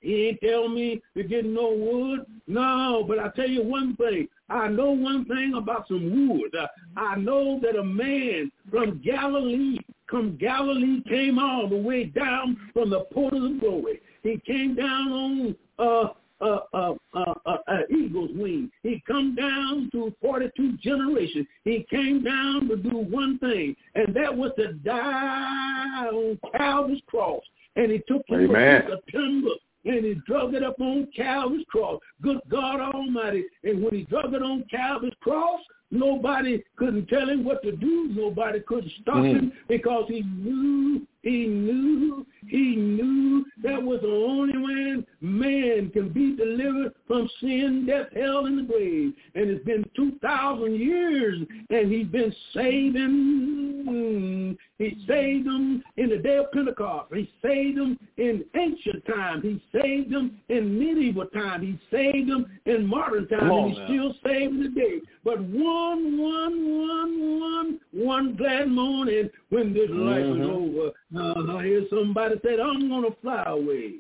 [SPEAKER 3] He ain't tell me to get no wood. No, but I tell you one thing. I know one thing about some wood. I know that a man from Galilee, from Galilee came all the way down from the portals of the glory. He came down on uh, uh, uh, uh, uh, eagle's wing. He come down through 42 generations. He came down to do one thing, and that was to die on Calvary's cross. And he took him
[SPEAKER 1] Amen.
[SPEAKER 3] a piece of timber and he drug it up on Calvary's cross. Good God Almighty. And when he drug it on Calvary's cross, nobody couldn't tell him what to do. Nobody couldn't stop
[SPEAKER 1] Mm.
[SPEAKER 3] him because he knew, he knew, he knew that was the only way man can be delivered from sin, death, hell, and the grave. And it's been 2,000 years, and he's been saving. He saved them in the day of Pentecost. He saved them in ancient time. He saved them in medieval time. He saved them in modern time.
[SPEAKER 1] Come on
[SPEAKER 3] and he's
[SPEAKER 1] now.
[SPEAKER 3] still saving today. But one, one, one, one, one glad morning when this life is mm-hmm. over, uh, I hear somebody said, I'm going to fly away.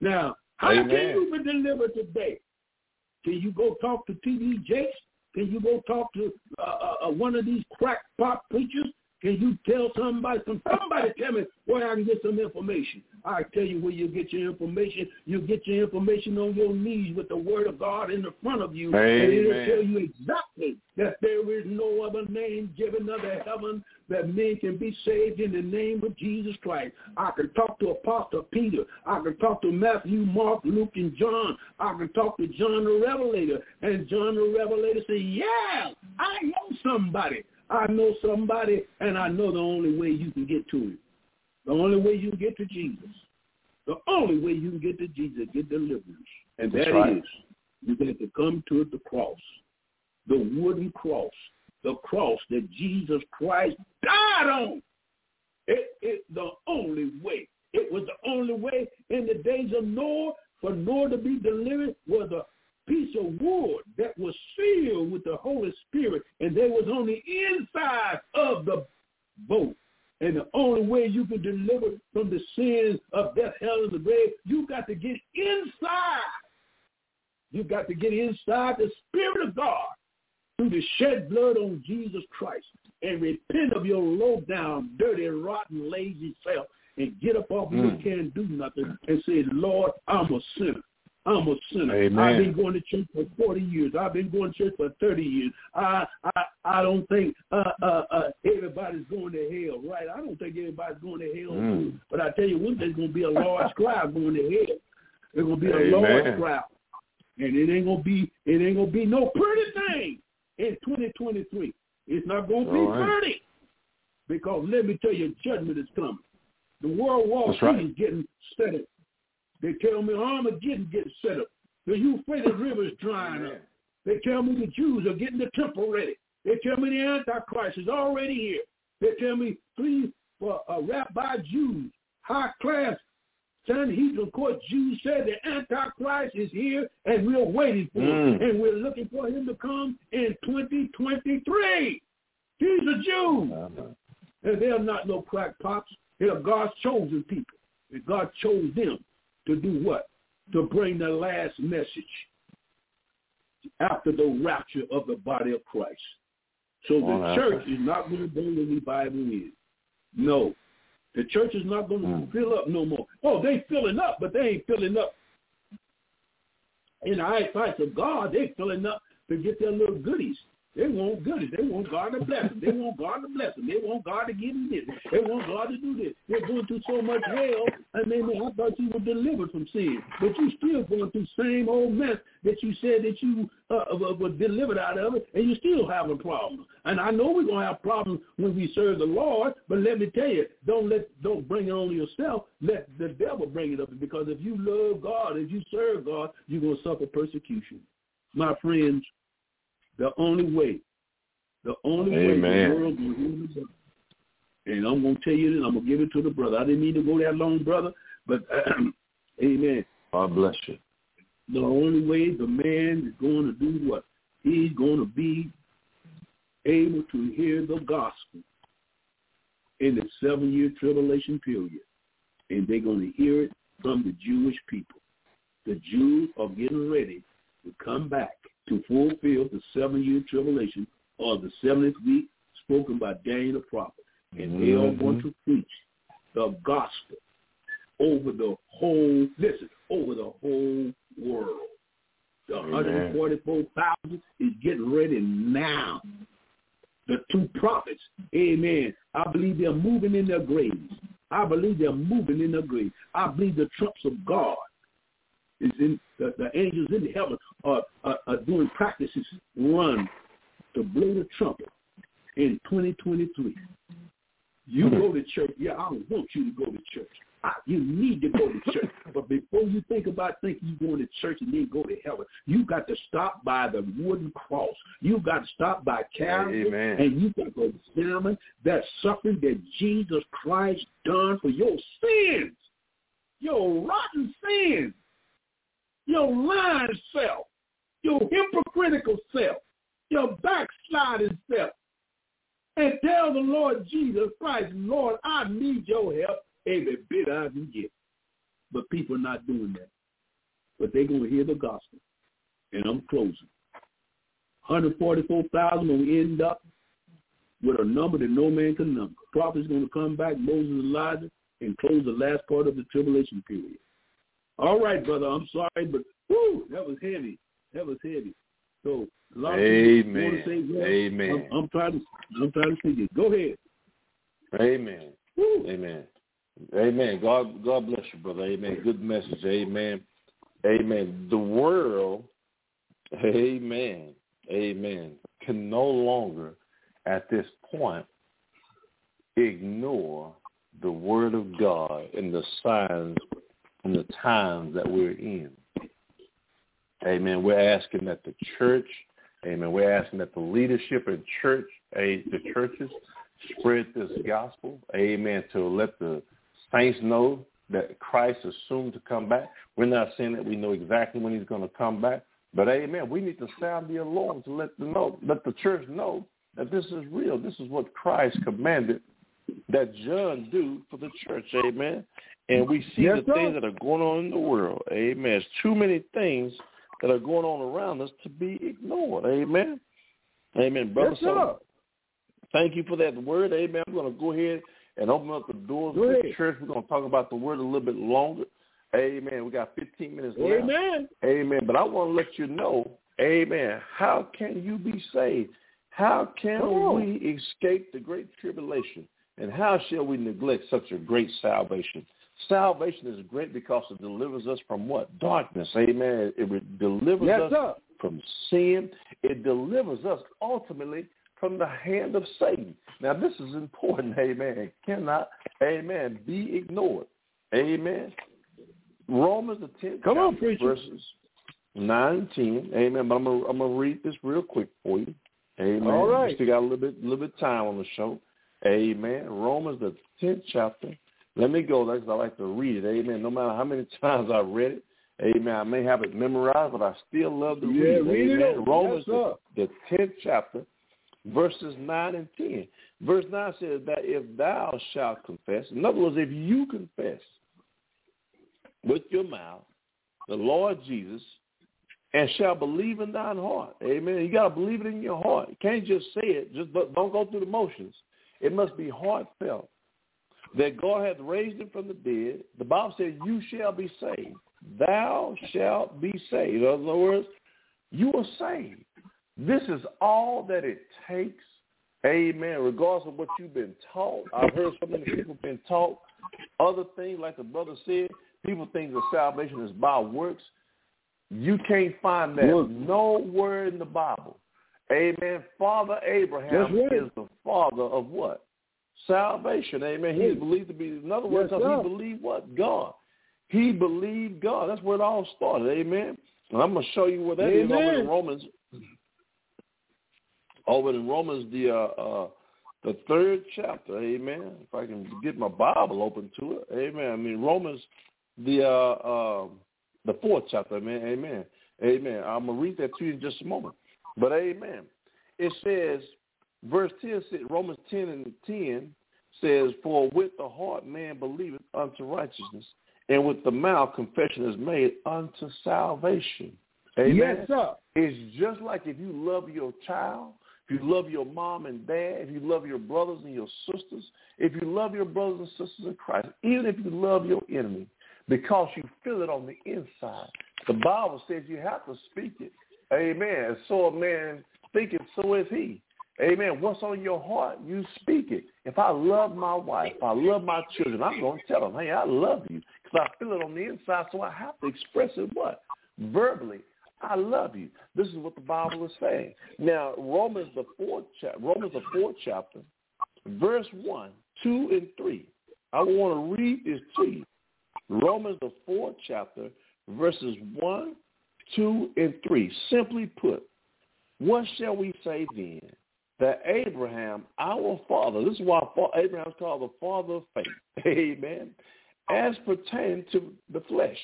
[SPEAKER 3] Now, how
[SPEAKER 1] Amen.
[SPEAKER 3] can you be delivered today? Can you go talk to T.D. Jakes? Can you go talk to uh, uh, uh, one of these crack pop preachers? Can you tell somebody, some, somebody tell me where I can get some information? I tell you where you get your information. You get your information on your knees with the word of God in the front of you. And it'll tell you exactly that there is no other name given under heaven that men can be saved in the name of Jesus Christ. I can talk to Apostle Peter. I can talk to Matthew, Mark, Luke, and John. I can talk to John the Revelator. And John the Revelator say, yeah, I know somebody. I know somebody, and I know the only way you can get to him. The only way you can get to Jesus. The only way you can get to Jesus, get deliverance. And
[SPEAKER 1] That's
[SPEAKER 3] that
[SPEAKER 1] right.
[SPEAKER 3] is, you got to come to the cross, the wooden cross, the cross that Jesus Christ died on. It is the only way. It was the only way in the days of Noah for Noah to be delivered was a piece of wood that was sealed with the Holy Spirit, and they was on the inside of the boat. And the only way you can deliver from the sins of death, hell, and the grave, you got to get inside. You got to get inside the Spirit of God through the shed blood on Jesus Christ and repent of your low down, dirty, rotten, lazy self and get up off
[SPEAKER 1] Mm.
[SPEAKER 3] you can't do nothing and say, Lord, I'm a sinner. I'm a sinner.
[SPEAKER 1] Amen.
[SPEAKER 3] I've been going to church for 40 years. I've been going to church for 30 years. I I, I don't think uh, uh, uh, everybody's going to hell, right? I don't think everybody's going to hell.
[SPEAKER 1] Mm.
[SPEAKER 3] But I tell you one, there's going to be a large crowd going to hell. There's going to be a
[SPEAKER 1] Amen.
[SPEAKER 3] large crowd. And it ain't gonna be it ain't gonna be no pretty thing in 2023. It's not gonna be
[SPEAKER 1] All right.
[SPEAKER 3] pretty because let me tell you, judgment is coming. The World War
[SPEAKER 1] That's right.
[SPEAKER 3] is getting set up. They tell me Armageddon getting set up. The Euphrates River is drying up. They tell me the Jews are getting the temple ready. They tell me the Antichrist is already here. They tell me three uh, uh, rabbi Jews, high class Sanhedrin court Jews said the Antichrist is here and we're waiting for him.
[SPEAKER 1] Mm.
[SPEAKER 3] And we're looking for him to come in 2023. These are Jews.
[SPEAKER 1] Uh-huh.
[SPEAKER 3] And they're not no crackpots. They're God's chosen people. And God chose them to do what? To bring the last message after the rapture of the body of Christ. So the church is not going to bring the revival in. No. The church is not going to
[SPEAKER 1] Mm.
[SPEAKER 3] fill up no more. Oh, they filling up, but they ain't filling up in the eyesight of God. They filling up to get their little goodies. They want goodies. They want God to bless them. They want God to bless them. They want God to give them this. They want God to do this. They're going through so much hell, and they I thought you were delivered from sin, but you still going through same old mess that you said that you uh, uh, were delivered out of it, and you still having problems. And I know we're gonna have problems when we serve the Lord, but let me tell you, don't let don't bring it on yourself. Let the devil bring it up, because if you love God, if you serve God, you're gonna suffer persecution. My friends, the only way, the only way the world will the gospel. And I'm gonna tell you this. I'm gonna give it to the brother. I didn't mean to go that long, brother, but Amen.
[SPEAKER 1] God bless you.
[SPEAKER 3] The only way the man is going to do what he's going to be able to hear the gospel in the seven-year tribulation period, and they're going to hear it from the Jewish people. The Jews are getting ready to come back to fulfill the seven-year tribulation or the seventh week spoken by Daniel the prophet. And they are going mm-hmm. to preach the gospel over the whole, listen, over the whole world. The
[SPEAKER 1] Amen.
[SPEAKER 3] 144,000 is getting ready now. The two prophets, amen. I believe they're moving in their graves. I believe they're moving in their graves. I believe the trumps of God is in the, the angels in heaven are, are, are doing practices run to blow the trumpet in 2023. You
[SPEAKER 1] Mhm.
[SPEAKER 3] go to church. Yeah, I don't want you to go to church. I, you need to go to church. But before you think about thinking you're going to church and then go to heaven, you got to stop by the wooden cross. You got to stop by Calvary,
[SPEAKER 1] Amen.
[SPEAKER 3] and you got to examine that suffering that Jesus Christ done for your sins, your rotten sins, your lying self, your hypocritical self, your backsliding self, and tell the Lord Jesus Christ, Lord, I need your help every bit I can get. But people are not doing that. But they're going to hear the gospel. And I'm closing. 144,000 will end up with a number that no man can number. Prophet's going to come back, Moses, Elijah, and close the last part of the tribulation period. All right, brother, I'm sorry, but whoo, that was heavy. That was heavy. So, a lot of people
[SPEAKER 1] Amen.
[SPEAKER 3] want to say, well,
[SPEAKER 1] Amen.
[SPEAKER 3] I'm, I'm trying to, I'm trying to see this. Go ahead.
[SPEAKER 1] Amen. Amen. Amen. God God bless you, brother. Amen. Good message. Amen. Amen. The world, amen, amen, can no longer at this point ignore the word of God and the signs and the times that we're in. Amen. We're asking that the church, amen, we're asking that the leadership in church, the churches spread this gospel, amen, to let the saints know that Christ is soon to come back. We're not saying that we know exactly when he's going to come back, but amen, we need to sound the alarm to let the know, let the church know that this is real. This is what Christ commanded that John do for the church, amen. And we see
[SPEAKER 3] Yes,
[SPEAKER 1] the
[SPEAKER 3] sir.
[SPEAKER 1] things that are going on in the world, amen. There's too many things that are going on around us to be ignored, amen. Amen, brother.
[SPEAKER 3] Yes,
[SPEAKER 1] So thank you for that word, amen. I'm going to go ahead and open up the doors
[SPEAKER 3] Go
[SPEAKER 1] of the
[SPEAKER 3] ahead.
[SPEAKER 1] church. We're going to talk about the word a little bit longer, amen. We got 15 minutes left.
[SPEAKER 3] Amen.
[SPEAKER 1] Amen. But I want to let you know, amen, how can you be saved? How can we escape the great tribulation? And how shall we neglect such a great salvation? Salvation is great because it delivers us from what? Darkness. Amen. It delivers
[SPEAKER 3] Yes,
[SPEAKER 1] us
[SPEAKER 3] sir.
[SPEAKER 1] from sin. It delivers us ultimately from the hand of Satan. Now, this is important, amen. It cannot, amen, be ignored. Amen. Romans, the 10th
[SPEAKER 3] Come on, preacher.
[SPEAKER 1] verses 9 10. Amen. But I'm going I'm to read this real quick for you. Amen.
[SPEAKER 3] All right.
[SPEAKER 1] We still got a little bit, little bit time on the show. Amen. Romans, the 10th chapter. Let me go there because I like to read it. Amen. No matter how many times I read it. Amen. I may have it memorized, but I still love to
[SPEAKER 3] Yeah,
[SPEAKER 1] read it.
[SPEAKER 3] read it
[SPEAKER 1] Amen. Romans,
[SPEAKER 3] Yes,
[SPEAKER 1] the, the 10th chapter, verses 9 and 10. Verse 9 says that if thou shalt confess, in other words, if you confess with your mouth the Lord Jesus and shall believe in thine heart. Amen. You got to believe it in your heart. You can't just say it. Just don't go through the motions. It must be heartfelt. That God hath raised him from the dead. The Bible says, you shall be saved. Thou shalt be saved. In other words, you are saved. This is all that it takes. Amen. Regardless of what you've been taught. I've heard so many people been taught other things, like the brother said. People think that salvation is by works. You can't find that nowhere in the Bible. Amen. Father Abraham
[SPEAKER 3] right.
[SPEAKER 1] is the father of what? Salvation. Amen. He is believed to be, in other words,
[SPEAKER 3] Yes,
[SPEAKER 1] he believed what? God. He believed God. That's where it all started. Amen. And I'm going to show you where that is over in Romans. Over in Romans, the uh, uh, the third chapter. Amen. If I can get my Bible open to it. Amen. I mean Romans, the uh, um the fourth chapter. Amen. Amen. Amen. I'm gonna read that to you in just a moment. But amen. It says, verse ten says Romans ten and ten says, For with the heart man believeth unto righteousness, and with the mouth confession is made unto salvation. Amen.
[SPEAKER 3] Yes, sir.
[SPEAKER 1] It's just like if you love your child, if you love your mom and dad, if you love your brothers and your sisters, if you love your brothers and sisters in Christ, even if you love your enemy, because you feel it on the inside. The Bible says you have to speak it. Amen. So a man speaketh, so is he. Amen. What's on your heart, you speak it. If I love my wife, if I love my children, I'm going to tell them, hey, I love you. Because I feel it on the inside, so I have to express it what? Verbally. I love you. This is what the Bible is saying. Now, Romans the fourth chapter, Romans the fourth chapter, verse one, two, and three. I want to read this to you. Romans the fourth chapter, verses one, two, and three. Simply put, what shall we say then? That Abraham, our father, this is why Abraham is called the father of faith. Amen. As pertaining to the flesh,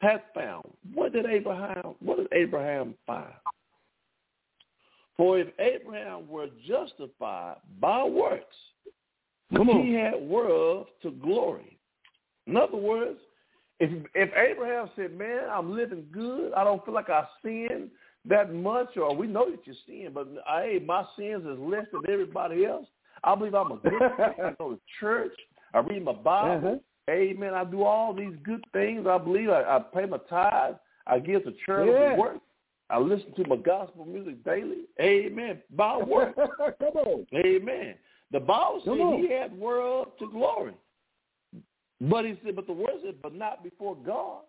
[SPEAKER 1] hath found. What did Abraham? What did Abraham find? For if Abraham were justified by works,
[SPEAKER 3] Come on.
[SPEAKER 1] he had whereof to glory. In other words, if if Abraham said, "Man, I'm living good. I don't feel like I sin that much," or we know that you sin, but hey, my sins is less than everybody else. I believe I'm a good. I go to church. I read my Bible.
[SPEAKER 3] Uh-huh.
[SPEAKER 1] Amen. I do all these good things. I believe I, I pay my tithes. I give to charitable
[SPEAKER 3] Yeah.
[SPEAKER 1] work. I listen to my gospel music daily. Amen. By work.
[SPEAKER 3] Come on.
[SPEAKER 1] Amen. The Bible
[SPEAKER 3] on.
[SPEAKER 1] he had world to glory. But he said, but the word said, but not before God.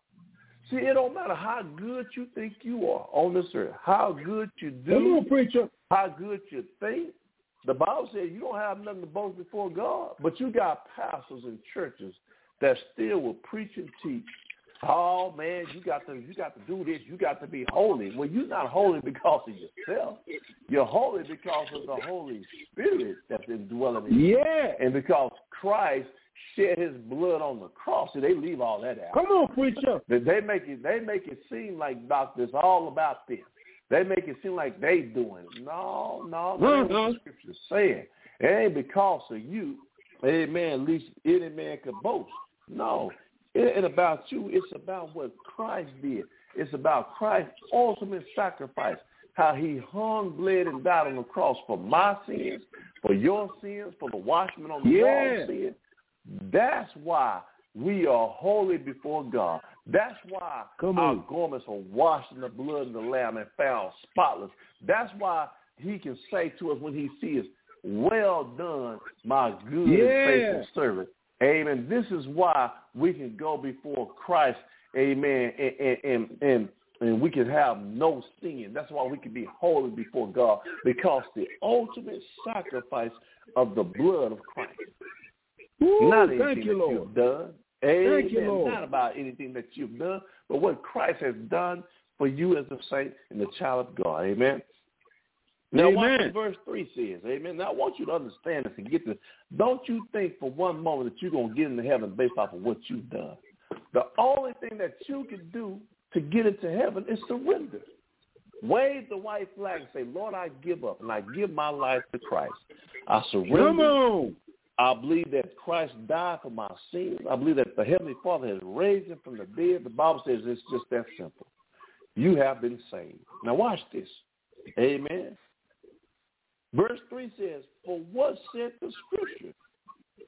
[SPEAKER 1] See, it don't matter how good you think you are on this earth, how good you
[SPEAKER 3] Come
[SPEAKER 1] do,
[SPEAKER 3] on, preacher.
[SPEAKER 1] how good you think. The Bible says you don't have nothing to boast before God, but you got pastors and churches that still will preach and teach. Oh man, you got to you got to do this. You got to be holy. Well, you're not holy because of yourself. You're holy because of the Holy Spirit that's indwelling in you,
[SPEAKER 3] Yeah.
[SPEAKER 1] and because Christ shed His blood on the cross. See, they leave all that out.
[SPEAKER 3] Come on, preacher.
[SPEAKER 1] They make it they make it seem like doctor it's all about them. They make it seem like they doing it. No, no, ain't what
[SPEAKER 3] Uh-huh.
[SPEAKER 1] the scripture's saying. It ain't because of you. Amen. At least any man could boast. No. It ain't about you. It's about what Christ did. It's about Christ's ultimate sacrifice. How he hung, bled, and died on the cross for my sins, for your sins, for the watchman on the
[SPEAKER 3] Yeah.
[SPEAKER 1] sins. That's why we are holy before God. That's why
[SPEAKER 3] Come
[SPEAKER 1] our
[SPEAKER 3] on.
[SPEAKER 1] garments are washed in the blood of the Lamb and found spotless. That's why he can say to us when he sees, well done, my good
[SPEAKER 3] Yeah.
[SPEAKER 1] and faithful servant. Amen. This is why we can go before Christ, amen, and, and, and, and, and we can have no sin. That's why we can be holy before God, because the ultimate sacrifice of the blood of Christ.
[SPEAKER 3] Woo,
[SPEAKER 1] Not anything
[SPEAKER 3] you,
[SPEAKER 1] that
[SPEAKER 3] Lord.
[SPEAKER 1] you've done. Amen.
[SPEAKER 3] Thank you, Lord.
[SPEAKER 1] Not about anything that you've done, but what Christ has done for you as a saint and the child of God. Amen. Now watch
[SPEAKER 3] Amen.
[SPEAKER 1] what verse 3 says. Amen. Now I want you to understand this and get this. Don't you think for one moment that you're going to get into heaven based off of what you've done. The only thing that you can do to get into heaven is surrender. Wave the white flag and say, Lord, I give up and I give my life to Christ. I surrender. I believe that Christ died for my sins. I believe that the Heavenly Father has raised him from the dead. The Bible says it's just that simple. You have been saved. Now watch this. Amen. Verse 3 says, for what said the scripture?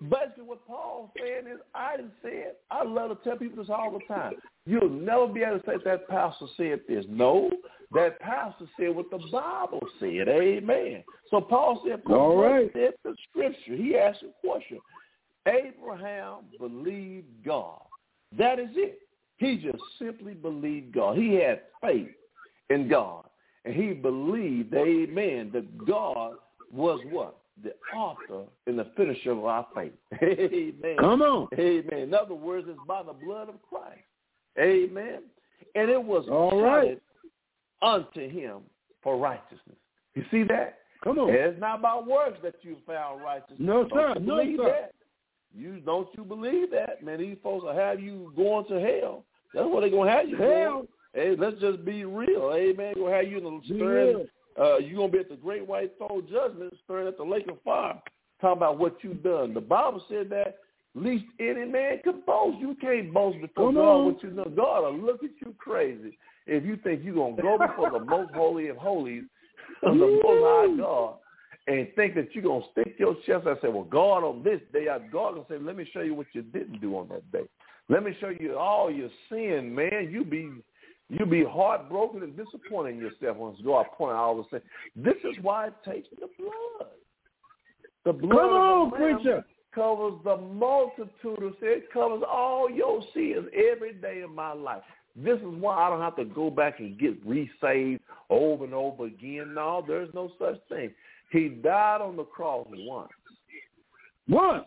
[SPEAKER 1] Basically what Paul's saying is, I didn't say it. I love to tell people this all the time. You'll never be able to say that pastor said this. No, that pastor said what the Bible said. Amen. So Paul said, for
[SPEAKER 3] All right.
[SPEAKER 1] said the scripture? He asked a question. Abraham believed God. That is it. He just simply believed God. He had faith in God. And he believed, amen, that God was what? The author and the finisher of our faith. Amen.
[SPEAKER 3] Come on.
[SPEAKER 1] Amen. In other words, it's by the blood of Christ. Amen. And it was
[SPEAKER 3] All right.
[SPEAKER 1] Unto him for righteousness. You see that?
[SPEAKER 3] Come on.
[SPEAKER 1] And it's not by works that you found righteousness.
[SPEAKER 3] No, sir.
[SPEAKER 1] you
[SPEAKER 3] No, sir.
[SPEAKER 1] that? You don't you believe that, man? These folks will have you going to hell. That's what they're gonna have you.
[SPEAKER 3] Hell.
[SPEAKER 1] Hey, let's just be real. Hey, Amen. Gonna have you in the stirring. Uh, you're gonna be at the great white throne judgment, stirring at the lake of fire, talking about what you've done. The Bible said that least any man can boast. You can't boast before
[SPEAKER 3] Come
[SPEAKER 1] God
[SPEAKER 3] on.
[SPEAKER 1] what you done. God will look at you crazy if you think you're gonna go before the most holy of holies the most high God and think that you're gonna stick your chest and say, Well, God on this day, I God gonna say, Let me show you what you didn't do on that day. Let me show you all your sin, man. You be you be heartbroken and disappointed in yourself once God point out all the sin. This is why it takes the blood. The blood
[SPEAKER 3] Come on,
[SPEAKER 1] of the Lamb
[SPEAKER 3] preacher.
[SPEAKER 1] covers the multitude of sin. It covers all your sins every day of my life. This is why I don't have to go back and get resaved over and over again. No, there's no such thing. He died on the cross once.
[SPEAKER 3] One.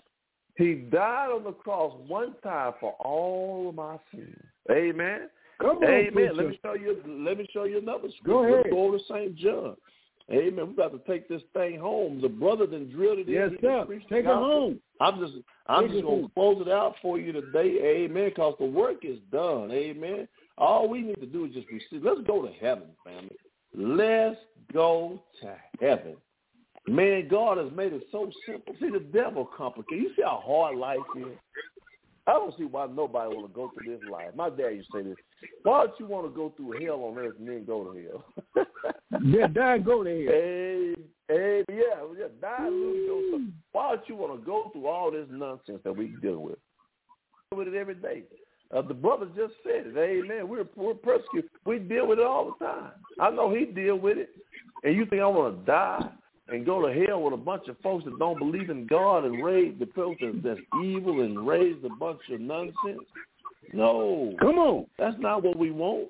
[SPEAKER 1] He died on the cross one time for all of my sins. Amen.
[SPEAKER 3] Come on,
[SPEAKER 1] Amen.
[SPEAKER 3] preacher.
[SPEAKER 1] Let me show you. Let me show you another scripture.
[SPEAKER 3] Go
[SPEAKER 1] Let's
[SPEAKER 3] ahead.
[SPEAKER 1] go over to St. John. Amen. We got to take this thing home. The brother then drilled it in.
[SPEAKER 3] Yes, sir.
[SPEAKER 1] done preached the
[SPEAKER 3] Take it home.
[SPEAKER 1] I'm just I'm
[SPEAKER 3] Take
[SPEAKER 1] just gonna
[SPEAKER 3] home.
[SPEAKER 1] close it out for you today, amen, because the work is done, amen. All we need to do is just receive. Let's go to heaven, family. Let's go to heaven. Man, God has made it so simple. See, the devil complicated. You see how hard life is? I don't see why nobody want to go through this life. My dad used to say this. Why don't you want to go through hell on earth and then go to hell?
[SPEAKER 3] Yeah, die and go to hell.
[SPEAKER 1] Hey, hey, yeah, yeah, die and lose yourself. Why don't you want to go through all this nonsense that we deal with? With it every day. Uh, the brother just said it. Amen. We're we're persecuted. We deal with it all the time. I know he deal with it. And you think I want to die and go to hell with a bunch of folks that don't believe in God and raise the folks that's evil and raise a bunch of nonsense? No.
[SPEAKER 3] Come on.
[SPEAKER 1] That's not what we want.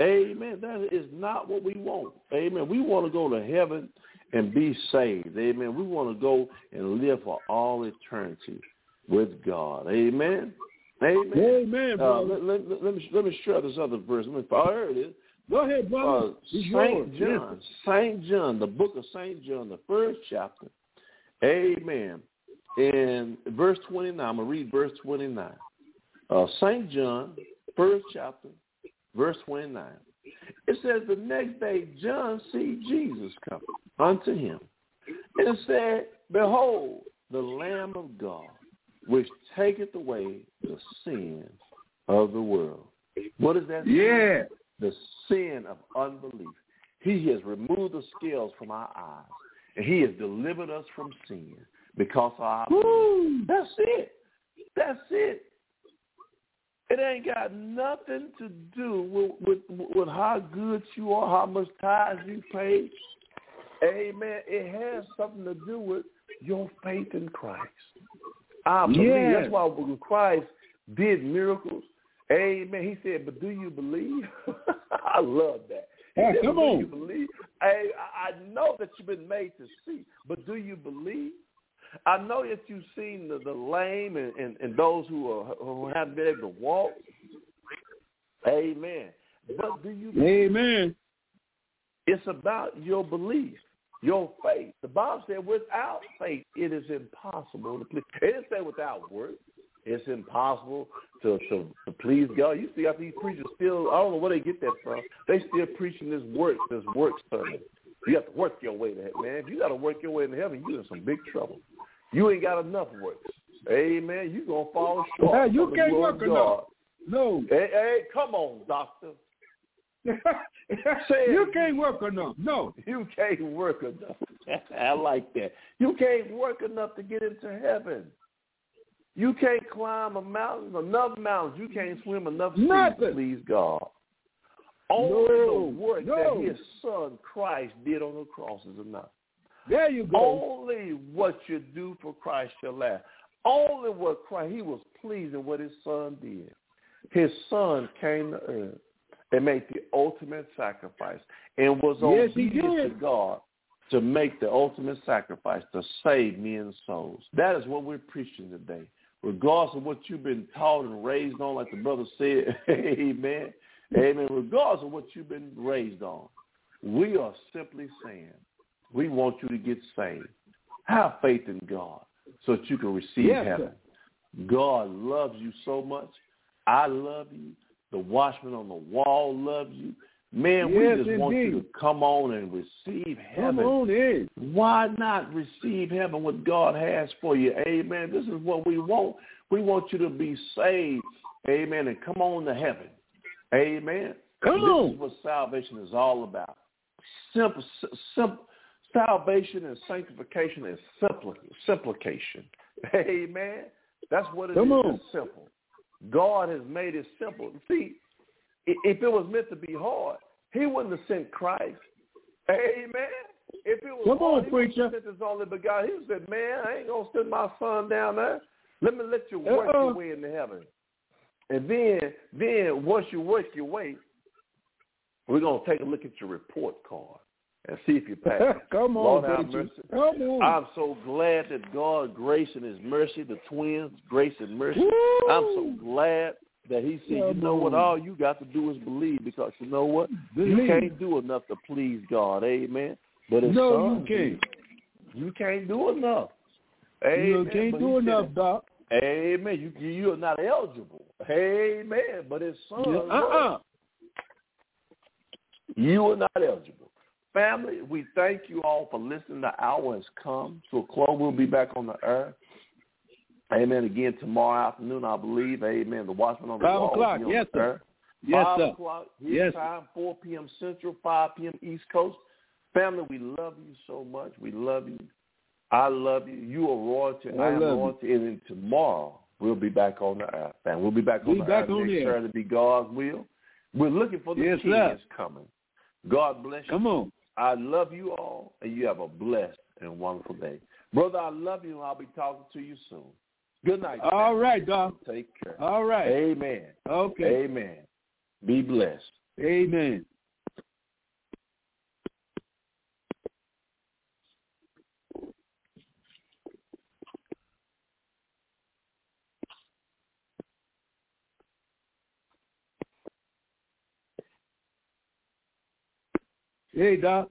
[SPEAKER 1] Amen. That is not what we want. Amen. We want to go to heaven and be saved. Amen. We want to go and live for all eternity with God. Amen. Amen.
[SPEAKER 3] Amen,
[SPEAKER 1] Uh,
[SPEAKER 3] brother.
[SPEAKER 1] let, let, let me let me share this other verse. Let me, oh, it is.
[SPEAKER 3] Go ahead, brother.
[SPEAKER 1] Uh. Saint John, Saint John, the book of Saint John, the first chapter. Amen. In verse twenty nine, I'm gonna read verse twenty nine. Uh, Saint John, first chapter, verse twenty nine. It says the next day John see Jesus come unto him, and it said, "Behold, the Lamb of God, which taketh away the sin of the world." What is that? sin?
[SPEAKER 3] Yeah.
[SPEAKER 1] the sin of unbelief. He has removed the scales from our eyes, and he has delivered us from sin because of our.
[SPEAKER 3] Woo.
[SPEAKER 1] That's it. That's it. It ain't got nothing to do with, with with how good you are, how much tithes you pay. Amen. It has something to do with your faith in Christ. I believe.
[SPEAKER 3] Yes.
[SPEAKER 1] That's why when Christ did miracles, Amen. He said, "But do you believe?" I love that.
[SPEAKER 3] Yeah,
[SPEAKER 1] said,
[SPEAKER 3] come
[SPEAKER 1] "But do
[SPEAKER 3] on.
[SPEAKER 1] you believe? Hey, I I know that you've been made to see, but do you believe? I know that you've seen the, the lame and, and, and those who are who haven't been able to walk. Amen. But do you believe?
[SPEAKER 3] Amen.
[SPEAKER 1] It's about your belief, your faith. The Bible said, without faith, it is impossible to please. It didn't say without work. It's impossible to, to, to please God. You see, after these preachers still, I don't know where they get that from. They still preaching this work, this work sermon. You have to work your way to heaven, man. If you got to work your way to heaven, you're in some big trouble. You ain't got enough works. Amen. You're going to fall short.
[SPEAKER 3] Yeah, you can't work
[SPEAKER 1] of
[SPEAKER 3] enough. No.
[SPEAKER 1] Hey, hey, come on, doctor.
[SPEAKER 3] You can't work enough. No.
[SPEAKER 1] You can't work enough. I like that. You can't work enough to get into heaven. You can't climb a mountain, enough mountains. You can't swim enough seas to please God. Only
[SPEAKER 3] No,
[SPEAKER 1] the work
[SPEAKER 3] no.
[SPEAKER 1] that His Son Christ did on the cross is enough.
[SPEAKER 3] There you go.
[SPEAKER 1] Only what you do for Christ shall last. Only what Christ, He was pleased in what His Son did. His Son came to earth and made the ultimate sacrifice and was
[SPEAKER 3] Yes,
[SPEAKER 1] obedient to. God to make the ultimate sacrifice to save men's souls. That is what we're preaching today. Regardless of what you've been taught and raised on, like the brother said, amen, amen, regardless of what you've been raised on, we are simply saying we want you to get saved. Have faith in God so that you can receive
[SPEAKER 3] Yes,
[SPEAKER 1] heaven. God loves you so much. I love you. The watchman on the wall loves you. Man,
[SPEAKER 3] Yes,
[SPEAKER 1] we just want you to come on and receive heaven.
[SPEAKER 3] Come on in.
[SPEAKER 1] Why not receive heaven what God has for you? Amen. This is what we want. We want you to be saved. Amen. And come on to heaven. Amen.
[SPEAKER 3] Come
[SPEAKER 1] this
[SPEAKER 3] on.
[SPEAKER 1] is what salvation is all about. Simple, simple, salvation and sanctification is simplification. Amen. That's what it is.
[SPEAKER 3] Come on.
[SPEAKER 1] It's simple. God has made it simple. See, if it was meant to be hard, He wouldn't have sent Christ. Amen. If it was
[SPEAKER 3] Come on,
[SPEAKER 1] hard, he have
[SPEAKER 3] preacher.
[SPEAKER 1] sent his only begotten. He said, "Man, I ain't gonna send my son down there. Let me let you work
[SPEAKER 3] Uh-uh.
[SPEAKER 1] your way into heaven." And then, then once you work your way, we're gonna take a look at your report card and see if you pass.
[SPEAKER 3] Come on,
[SPEAKER 1] Lord have mercy.
[SPEAKER 3] Come on.
[SPEAKER 1] I'm so glad that God, grace and His mercy, the twins, grace and mercy.
[SPEAKER 3] Woo.
[SPEAKER 1] I'm so glad that He said, you
[SPEAKER 3] Come
[SPEAKER 1] know what? All you got to do is believe, because you know what? You can't do enough to please God. Amen. But His
[SPEAKER 3] No, you can't.
[SPEAKER 1] You can't do enough.
[SPEAKER 3] You can't
[SPEAKER 1] But
[SPEAKER 3] do
[SPEAKER 1] he said,
[SPEAKER 3] enough, Doc.
[SPEAKER 1] Amen. You you you are not eligible. Amen. But His Son.
[SPEAKER 3] Yeah, uh-uh.
[SPEAKER 1] You are not eligible. Family, we thank you all for listening. The hour has come to a close. We'll be back on the earth. Amen. Again tomorrow afternoon, I believe. Amen. The Watchman on the
[SPEAKER 3] Five
[SPEAKER 1] Wall.
[SPEAKER 3] o'clock.
[SPEAKER 1] on
[SPEAKER 3] Yes,
[SPEAKER 1] the
[SPEAKER 3] sir.
[SPEAKER 1] earth.
[SPEAKER 3] Yes,
[SPEAKER 1] Five
[SPEAKER 3] sir.
[SPEAKER 1] o'clock
[SPEAKER 3] Yes.
[SPEAKER 1] time, 4 p.m. Central, 5 p.m. East Coast. Family, we love you so much. We love you. I love you. You are royalty.
[SPEAKER 3] I
[SPEAKER 1] I, am
[SPEAKER 3] love you.
[SPEAKER 1] royalty. And then tomorrow, we'll be back on the earth. And we'll be back on
[SPEAKER 3] Be
[SPEAKER 1] the
[SPEAKER 3] back
[SPEAKER 1] earth
[SPEAKER 3] on
[SPEAKER 1] next. Saturday to be God's will. We're looking for the
[SPEAKER 3] Yes,
[SPEAKER 1] King
[SPEAKER 3] sir.
[SPEAKER 1] is coming. God bless you.
[SPEAKER 3] Come on.
[SPEAKER 1] I love you all, and you have a blessed and wonderful day. Brother, I love you, and I'll be talking to you soon. Good night.
[SPEAKER 3] All
[SPEAKER 1] family.
[SPEAKER 3] right, Doc.
[SPEAKER 1] Take care.
[SPEAKER 3] All right.
[SPEAKER 1] Amen.
[SPEAKER 3] Okay.
[SPEAKER 1] Amen. Be blessed.
[SPEAKER 3] Amen. Hey, Doc.